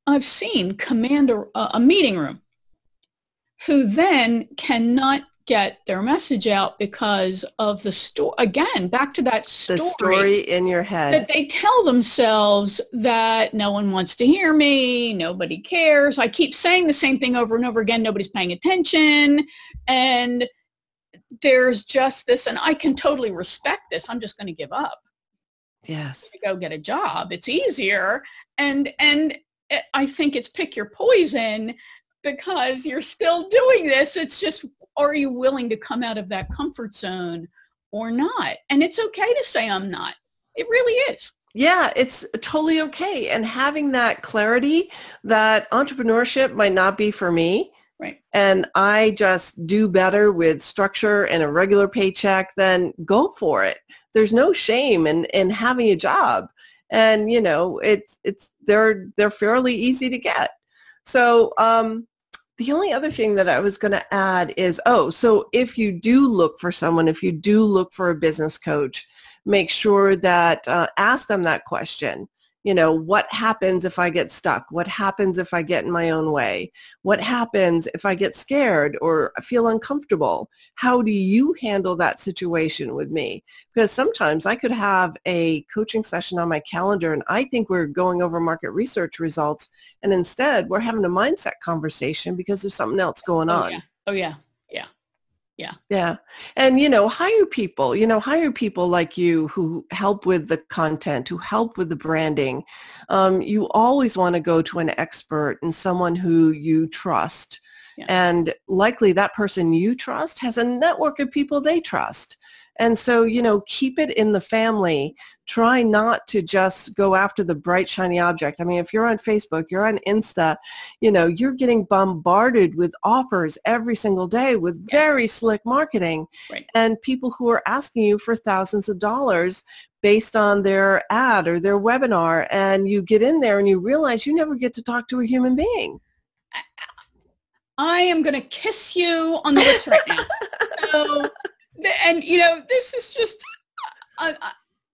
I've seen command a, a meeting room who then cannot get their message out because of the story. Again, back to that story. The story in your head. That they tell themselves that no one wants to hear me, nobody cares. I keep saying the same thing over and over again. Nobody's paying attention. And there's just this, and I can totally respect this. I'm just going to give up. Yes. Go get a job. It's easier. And, and eh, I think it's pick your poison because you're still doing this. It's just, are you willing to come out of that comfort zone or not? And it's okay to say I'm not. It really is. Yeah, it's totally okay. And having that clarity that entrepreneurship might not be for me. Right. And I just do better with structure and a regular paycheck, then go for it. There's no shame in, in having a job. And you know, it's it's they're they're fairly easy to get. So um, the only other thing that I was going to add is, oh, so if you do look for someone, if you do look for a business coach, make sure that uh, ask them that question you know, what happens if I get stuck? What happens if I get in my own way? What happens if I get scared or feel uncomfortable? How do you handle that situation with me? Because sometimes I could have a coaching session on my calendar and I think we're going over market research results and instead we're having a mindset conversation because there's something else going oh, on. Yeah. Oh yeah. Yeah. Yeah. And, you know, hire people, you know, hire people like you who help with the content, who help with the branding. Um, you always want to go to an expert and someone who you trust. Yeah. And likely that person you trust has a network of people they trust. And so, you know, keep it in the family. Try not to just go after the bright, shiny object. I mean, if you're on Facebook, you're on Insta, you know, you're getting bombarded with offers every single day with very slick marketing right. and people who are asking you for thousands of dollars based on their ad or their webinar. And you get in there and you realize you never get to talk to a human being. I am going to kiss you on the lips right now. [LAUGHS] so and you know, this is just, I,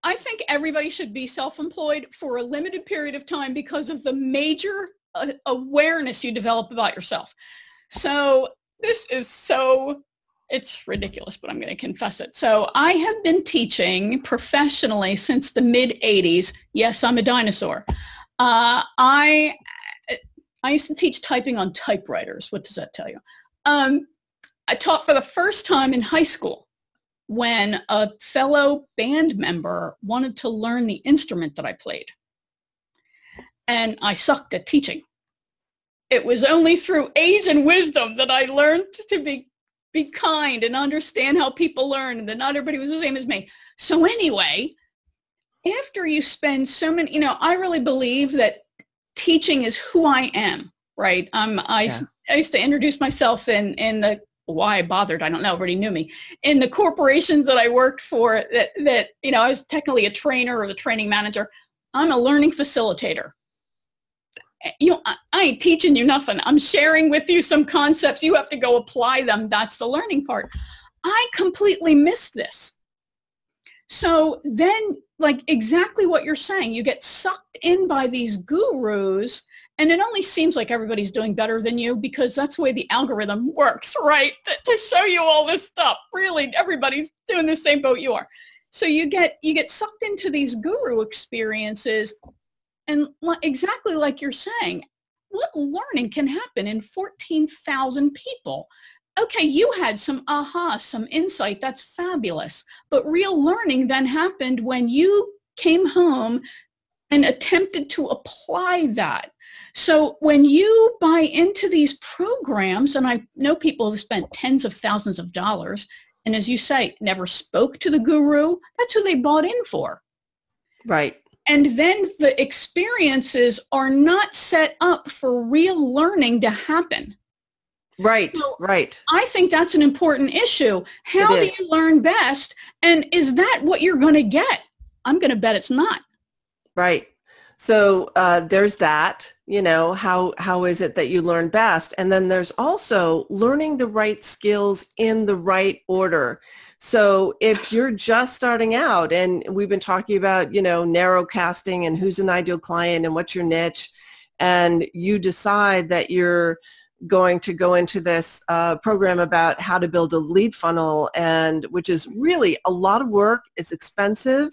I think everybody should be self-employed for a limited period of time because of the major uh, awareness you develop about yourself. So this is so, it's ridiculous, but I'm going to confess it. So I have been teaching professionally since the mid 80s. Yes, I'm a dinosaur. Uh, I, I used to teach typing on typewriters. What does that tell you? Um, I taught for the first time in high school when a fellow band member wanted to learn the instrument that I played. And I sucked at teaching. It was only through age and wisdom that I learned to be, be kind and understand how people learn and that not everybody was the same as me. So anyway, after you spend so many, you know, I really believe that teaching is who I am, right? Um, I, yeah. I used to introduce myself in, in the why I bothered, I don't know, everybody knew me. In the corporations that I worked for that, that, you know, I was technically a trainer or the training manager, I'm a learning facilitator. Eh, you know, I, I ain't teaching you nothing. I'm sharing with you some concepts. You have to go apply them. That's the learning part. I completely missed this. So then, like exactly what you're saying, you get sucked in by these gurus and it only seems like everybody's doing better than you because that's the way the algorithm works, right? [LAUGHS] To show you all this stuff. Really, everybody's doing the same boat you are. So you get you get sucked into these guru experiences and exactly like you're saying, what learning can happen in 14,000 people? Okay, you had some aha, some insight. That's fabulous. But real learning then happened when you came home and attempted to apply that so when you buy into these programs, and I know people have spent tens of thousands of dollars, and as you say, never spoke to the guru, that's who they bought in for. Right. And then the experiences are not set up for real learning to happen. Right, so right. I think that's an important issue. How do you learn best? And is that what you're going to get? I'm going to bet it's not. Right. So uh, there's that, you know, how, how is it that you learn best? And then there's also learning the right skills in the right order. So if you're just starting out and we've been talking about, you know, narrow casting and who's an ideal client and what's your niche, and you decide that you're going to go into this uh, program about how to build a lead funnel and which is really a lot of work. It's expensive.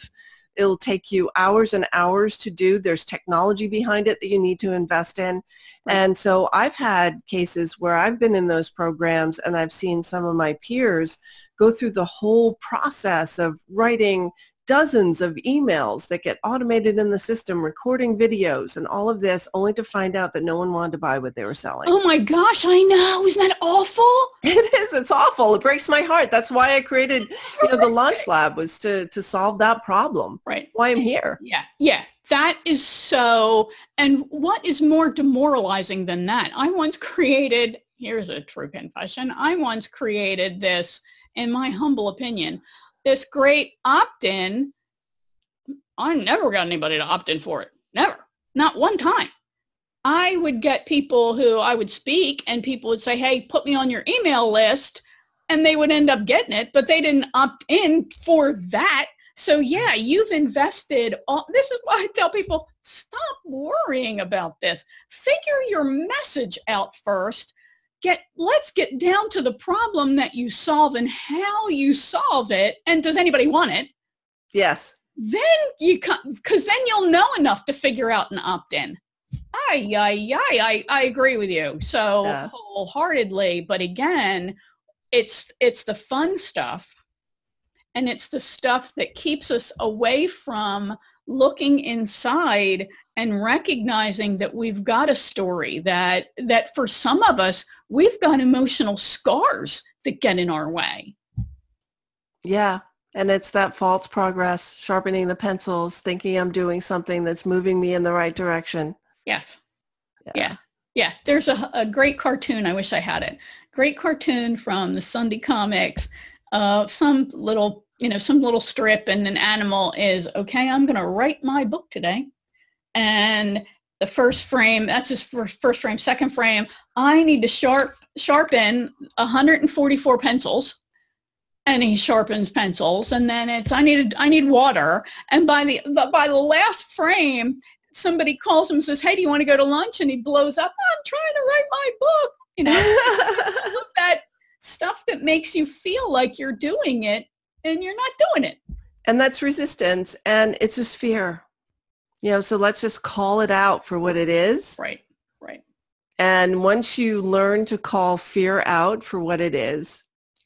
It'll take you hours and hours to do. There's technology behind it that you need to invest in. Right. And so I've had cases where I've been in those programs and I've seen some of my peers go through the whole process of writing dozens of emails that get automated in the system, recording videos and all of this, only to find out that no one wanted to buy what they were selling. Oh my gosh, I know. Isn't that awful? It is. It's awful. It breaks my heart. That's why I created [LAUGHS] you know, the Launch Lab was to, to solve that problem. Right. Why I'm here. Yeah. Yeah. That is so, and what is more demoralizing than that? I once created, here's a true confession, I once created this, in my humble opinion, this great opt-in, I never got anybody to opt in for it. Never. Not one time. I would get people who I would speak and people would say, hey, put me on your email list. And they would end up getting it, but they didn't opt in for that. So yeah, you've invested. All, this is why I tell people, stop worrying about this. Figure your message out first get let's get down to the problem that you solve and how you solve it and does anybody want it? Yes. Then you because then you'll know enough to figure out an opt-in. I, I, I, I agree with you. So yeah. wholeheartedly but again it's it's the fun stuff and it's the stuff that keeps us away from looking inside and recognizing that we've got a story that that for some of us we've got emotional scars that get in our way. Yeah and it's that false progress sharpening the pencils thinking i'm doing something that's moving me in the right direction. Yes. Yeah. Yeah, yeah. there's a, a great cartoon i wish i had it. Great cartoon from the sunday comics of some little you know some little strip and an animal is okay i'm going to write my book today and the first frame, that's his first frame, second frame, I need to sharp, sharpen 144 pencils. And he sharpens pencils and then it's I need I need water. And by the by the last frame somebody calls him and says hey do you want to go to lunch? And he blows up I'm trying to write my book. You know [LAUGHS] that stuff that makes you feel like you're doing it and you're not doing it. And that's resistance and it's just fear you know, so let's just call it out for what it is. Right, right. And once you learn to call fear out for what it is,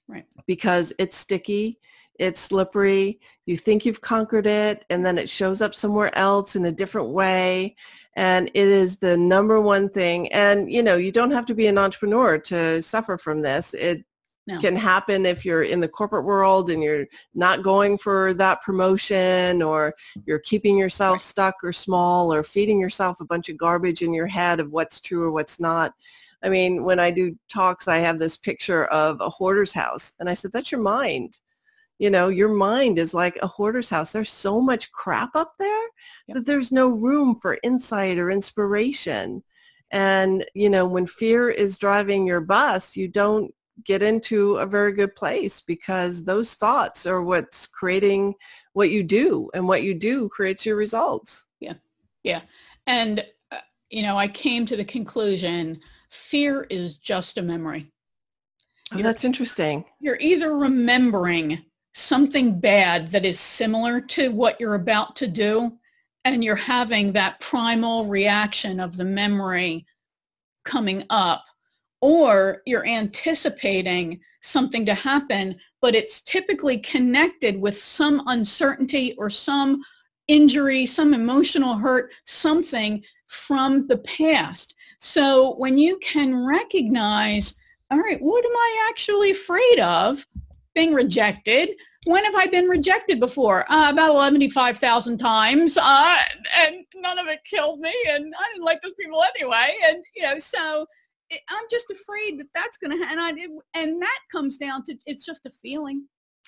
right, because it's sticky, it's slippery, you think you've conquered it, and then it shows up somewhere else in a different way. And it is the number one thing. And, you know, you don't have to be an entrepreneur to suffer from this. It no. can happen if you're in the corporate world and you're not going for that promotion or you're keeping yourself right. stuck or small or feeding yourself a bunch of garbage in your head of what's true or what's not. I mean, when I do talks, I have this picture of a hoarder's house. And I said, that's your mind. You know, your mind is like a hoarder's house. There's so much crap up there yep. that there's no room for insight or inspiration. And, you know, when fear is driving your bus, you don't get into a very good place because those thoughts are what's creating what you do and what you do creates your results. Yeah. Yeah. And, uh, you know, I came to the conclusion fear is just a memory. Oh, that's interesting. You're either remembering something bad that is similar to what you're about to do and you're having that primal reaction of the memory coming up or you're anticipating something to happen, but it's typically connected with some uncertainty or some injury, some emotional hurt, something from the past. So when you can recognize, all right, what am I actually afraid of? Being rejected. When have I been rejected before? Uh, about 75,000 times. Uh, and none of it killed me. And I didn't like those people anyway. And, you know, so I'm just afraid that that's going to, and I, and that comes down to, it's just a feeling.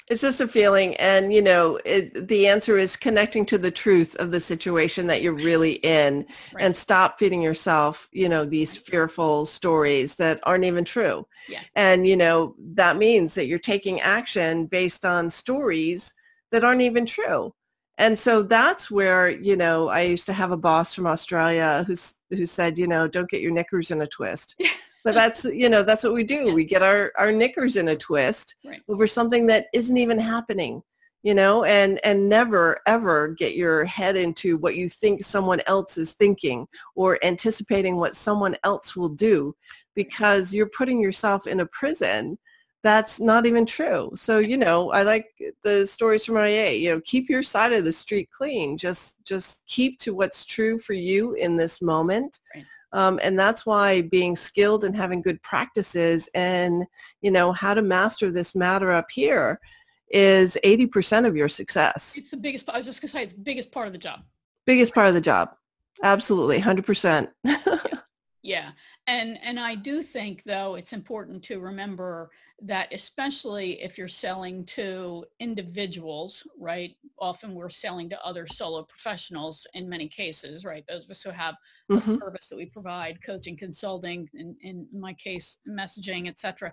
It's just a feeling. And, you know, it, the answer is connecting to the truth of the situation that you're really in right. and stop feeding yourself, you know, these fearful stories that aren't even true. Yeah. And, you know, that means that you're taking action based on stories that aren't even true. And so that's where, you know, I used to have a boss from Australia who's, who said, you know, don't get your knickers in a twist. but that's you know that's what we do we get our our knickers in a twist right. over something that isn't even happening you know and and never ever get your head into what you think someone else is thinking or anticipating what someone else will do because you're putting yourself in a prison that's not even true so you know i like the stories from ia you know keep your side of the street clean just just keep to what's true for you in this moment right um, and that's why being skilled and having good practices and, you know, how to master this matter up here is 80% of your success. It's the biggest, I was just going to say, it's the biggest part of the job. Biggest part of the job. Absolutely. 100%. [LAUGHS] yeah. yeah. And, and I do think, though, it's important to remember that especially if you're selling to individuals, right? Often we're selling to other solo professionals in many cases, right? Those of us who have mm-hmm. a service that we provide, coaching, consulting, in, in my case, messaging, etc.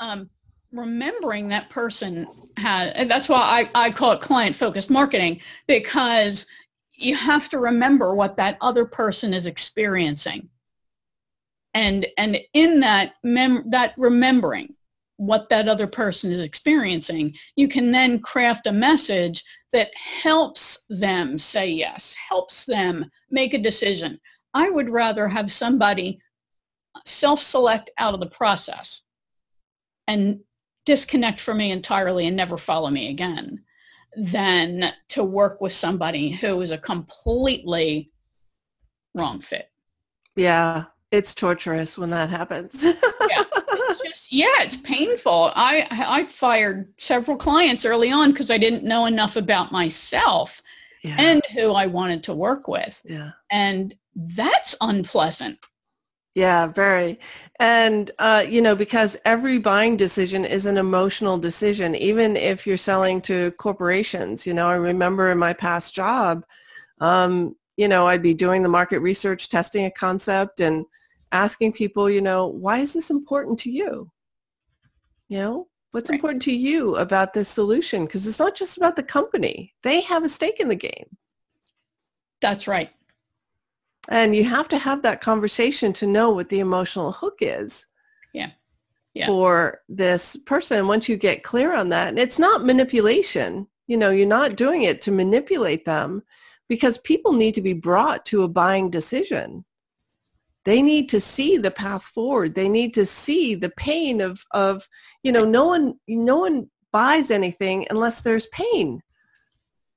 Um, remembering that person has, that's why I, I call it client-focused marketing, because you have to remember what that other person is experiencing. And, and in that, mem- that remembering, what that other person is experiencing, you can then craft a message that helps them say yes, helps them make a decision. I would rather have somebody self-select out of the process and disconnect from me entirely and never follow me again than to work with somebody who is a completely wrong fit. Yeah, it's torturous when that happens. [LAUGHS] yeah yeah, it's painful. I I fired several clients early on because I didn't know enough about myself yeah. and who I wanted to work with. Yeah. And that's unpleasant. Yeah, very. And, uh, you know, because every buying decision is an emotional decision, even if you're selling to corporations. You know, I remember in my past job, um, you know, I'd be doing the market research, testing a concept and asking people, you know, why is this important to you? You know, what's right. important to you about this solution? Because it's not just about the company. They have a stake in the game. That's right. And you have to have that conversation to know what the emotional hook is. Yeah. Yeah. For this person, once you get clear on that, and it's not manipulation. You know, you're not doing it to manipulate them because people need to be brought to a buying decision they need to see the path forward. They need to see the pain of of you know no one no one buys anything unless there's pain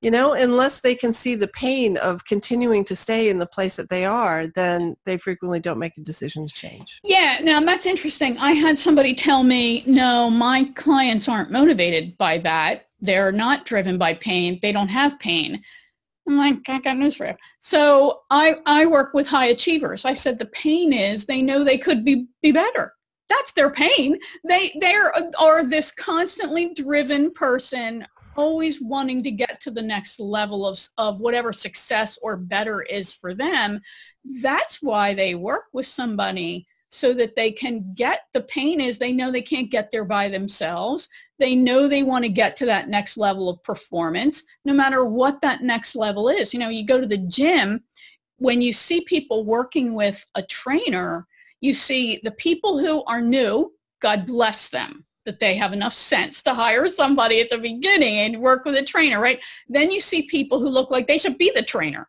you know? Unless they can see the pain of continuing to stay in the place that they are then they frequently don't make a decision to change. Yeah now that's interesting. I had somebody tell me no my clients aren't motivated by that. They're not driven by pain. They don't have pain I'm like, I got news for you. So I, I work with high achievers. I said the pain is they know they could be, be better. That's their pain. They they are are this constantly driven person always wanting to get to the next level of, of whatever success or better is for them. That's why they work with somebody so that they can get the pain is they know they can't get there by themselves. They know they want to get to that next level of performance, no matter what that next level is. You know, you go to the gym, when you see people working with a trainer, you see the people who are new, God bless them that they have enough sense to hire somebody at the beginning and work with a trainer, right? Then you see people who look like they should be the trainer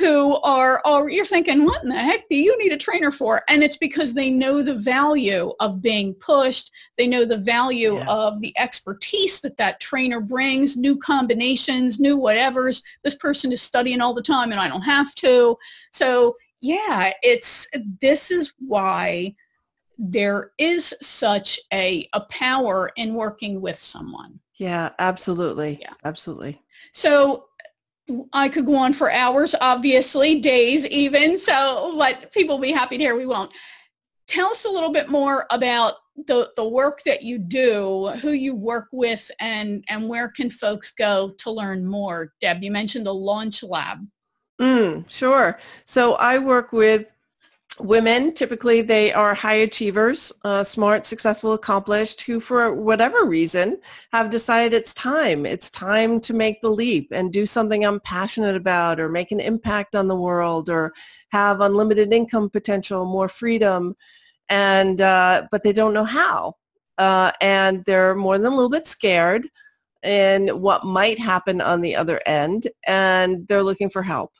who are, oh, you're thinking, what in the heck do you need a trainer for? And it's because they know the value of being pushed. They know the value yeah. of the expertise that that trainer brings, new combinations, new whatevers. This person is studying all the time and I don't have to. So yeah, it's, this is why there is such a, a power in working with someone. Yeah, absolutely. Yeah. Absolutely. So I could go on for hours, obviously, days even. So, but people be happy to hear we won't. Tell us a little bit more about the, the work that you do, who you work with, and, and where can folks go to learn more? Deb, you mentioned the Launch Lab. Mm, sure. So I work with women. Typically, they are high achievers, uh, smart, successful, accomplished, who for whatever reason have decided it's time. It's time to make the leap and do something I'm passionate about or make an impact on the world or have unlimited income potential, more freedom and uh, but they don't know how, uh, and they're more than a little bit scared in what might happen on the other end, and they're looking for help.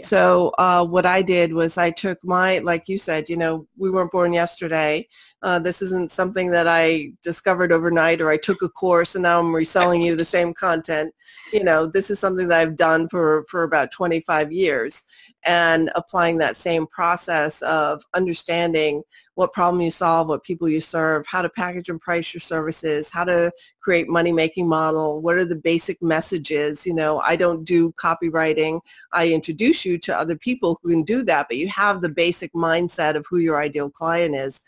So uh, what I did was I took my, like you said, you know, we weren't born yesterday. Uh, this isn't something that I discovered overnight or I took a course and now I'm reselling you the same content. You know, this is something that I've done for, for about 25 years and applying that same process of understanding what problem you solve, what people you serve, how to package and price your services, how to create money-making model, what are the basic messages. You know, I don't do copywriting. I introduce you to other people who can do that, but you have the basic mindset of who your ideal client is.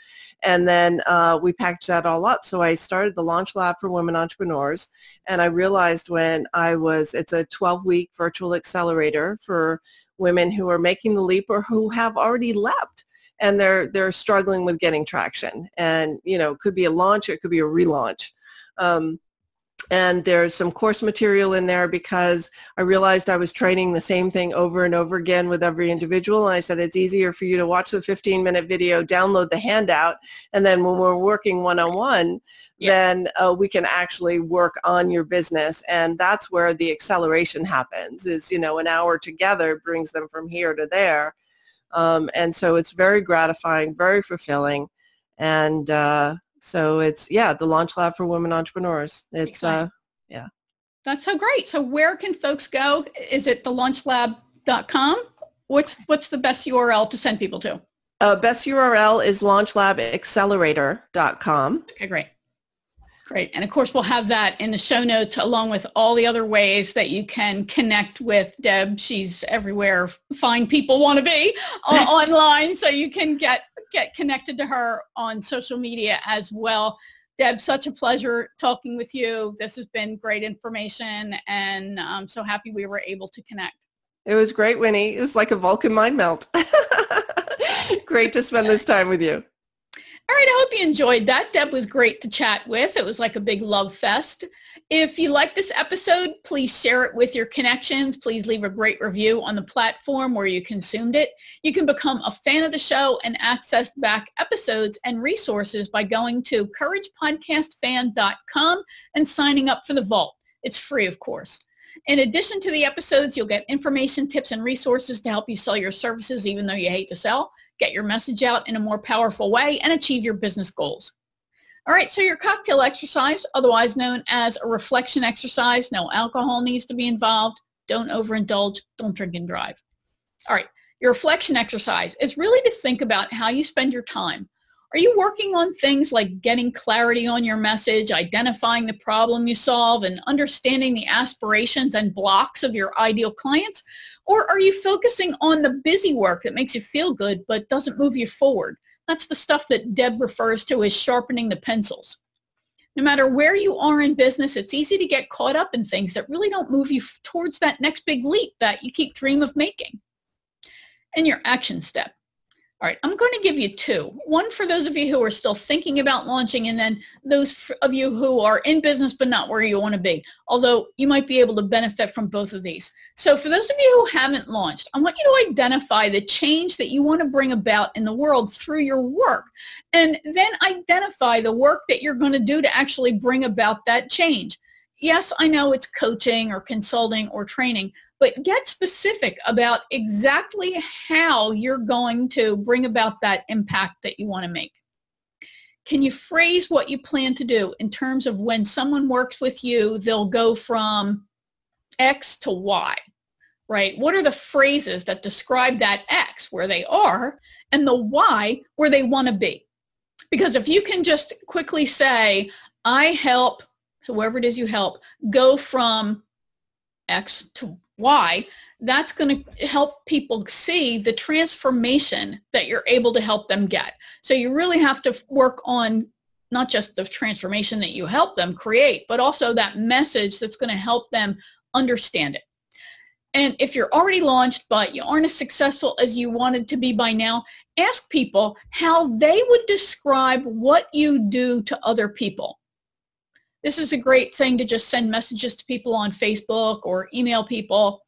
And then uh, we packaged that all up. So I started the Launch Lab for Women Entrepreneurs. And I realized when I was, it's a 12-week virtual accelerator for women who are making the leap or who have already leapt and they're they're struggling with getting traction. And you know, it could be a launch, it could be a relaunch. Um, and there's some course material in there because I realized I was training the same thing over and over again with every individual. And I said, it's easier for you to watch the 15 minute video, download the handout, and then when we're working one-on-one, then uh, we can actually work on your business. And that's where the acceleration happens is, you know, an hour together brings them from here to there. Um, and so it's very gratifying, very fulfilling. And uh, so it's, yeah, the Launch Lab for Women Entrepreneurs. It's, uh, yeah. That's so great. So where can folks go? Is it launchlab.com? What's, what's the best URL to send people to? Uh, best URL is launchlabaccelerator.com. Okay, great. Great. And of course, we'll have that in the show notes along with all the other ways that you can connect with Deb. She's everywhere fine people want to be uh, [LAUGHS] online. So you can get, get connected to her on social media as well. Deb, such a pleasure talking with you. This has been great information and I'm so happy we were able to connect. It was great, Winnie. It was like a Vulcan mind meld. [LAUGHS] great to spend this time with you. All right, I hope you enjoyed that. Deb was great to chat with. It was like a big love fest. If you like this episode, please share it with your connections. Please leave a great review on the platform where you consumed it. You can become a fan of the show and access back episodes and resources by going to couragepodcastfan.com and signing up for the vault. It's free, of course. In addition to the episodes, you'll get information, tips, and resources to help you sell your services even though you hate to sell get your message out in a more powerful way, and achieve your business goals. All right, so your cocktail exercise, otherwise known as a reflection exercise, no alcohol needs to be involved. Don't overindulge. Don't drink and drive. All right, your reflection exercise is really to think about how you spend your time. Are you working on things like getting clarity on your message, identifying the problem you solve, and understanding the aspirations and blocks of your ideal clients? Or are you focusing on the busy work that makes you feel good but doesn't move you forward? That's the stuff that Deb refers to as sharpening the pencils. No matter where you are in business, it's easy to get caught up in things that really don't move you towards that next big leap that you keep dream of making. And your action step. All right, I'm going to give you two. One for those of you who are still thinking about launching and then those of you who are in business but not where you want to be, although you might be able to benefit from both of these. So for those of you who haven't launched, I want you to identify the change that you want to bring about in the world through your work and then identify the work that you're going to do to actually bring about that change. Yes, I know it's coaching or consulting or training, but get specific about exactly how you're going to bring about that impact that you want to make. Can you phrase what you plan to do in terms of when someone works with you, they'll go from X to Y, right? What are the phrases that describe that X where they are and the Y where they want to be? Because if you can just quickly say, I help whoever it is you help go from X to Y, that's going to help people see the transformation that you're able to help them get. So you really have to work on not just the transformation that you help them create, but also that message that's going to help them understand it. And if you're already launched, but you aren't as successful as you wanted to be by now, ask people how they would describe what you do to other people. This is a great thing to just send messages to people on Facebook or email people.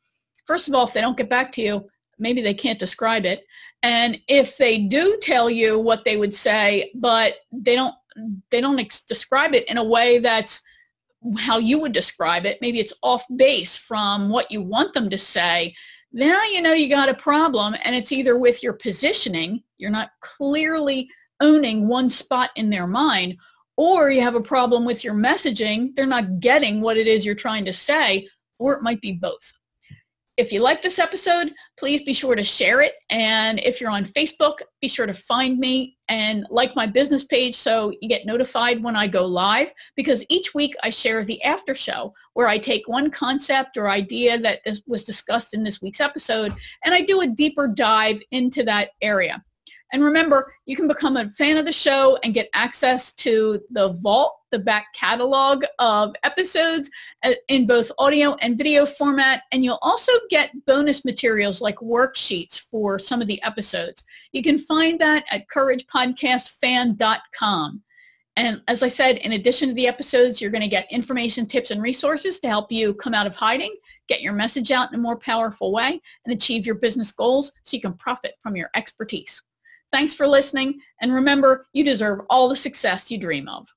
First of all, if they don't get back to you, maybe they can't describe it. And if they do tell you what they would say, but they don't they don't ex- describe it in a way that's how you would describe it, maybe it's off base from what you want them to say, now you know you got a problem and it's either with your positioning, you're not clearly owning one spot in their mind, or you have a problem with your messaging, they're not getting what it is you're trying to say, or it might be both. If you like this episode, please be sure to share it. And if you're on Facebook, be sure to find me and like my business page so you get notified when I go live because each week I share the after show where I take one concept or idea that was discussed in this week's episode and I do a deeper dive into that area. And remember, you can become a fan of the show and get access to the vault, the back catalog of episodes uh, in both audio and video format. And you'll also get bonus materials like worksheets for some of the episodes. You can find that at couragepodcastfan.com. And as I said, in addition to the episodes, you're going to get information, tips, and resources to help you come out of hiding, get your message out in a more powerful way, and achieve your business goals so you can profit from your expertise. Thanks for listening. And remember, you deserve all the success you dream of.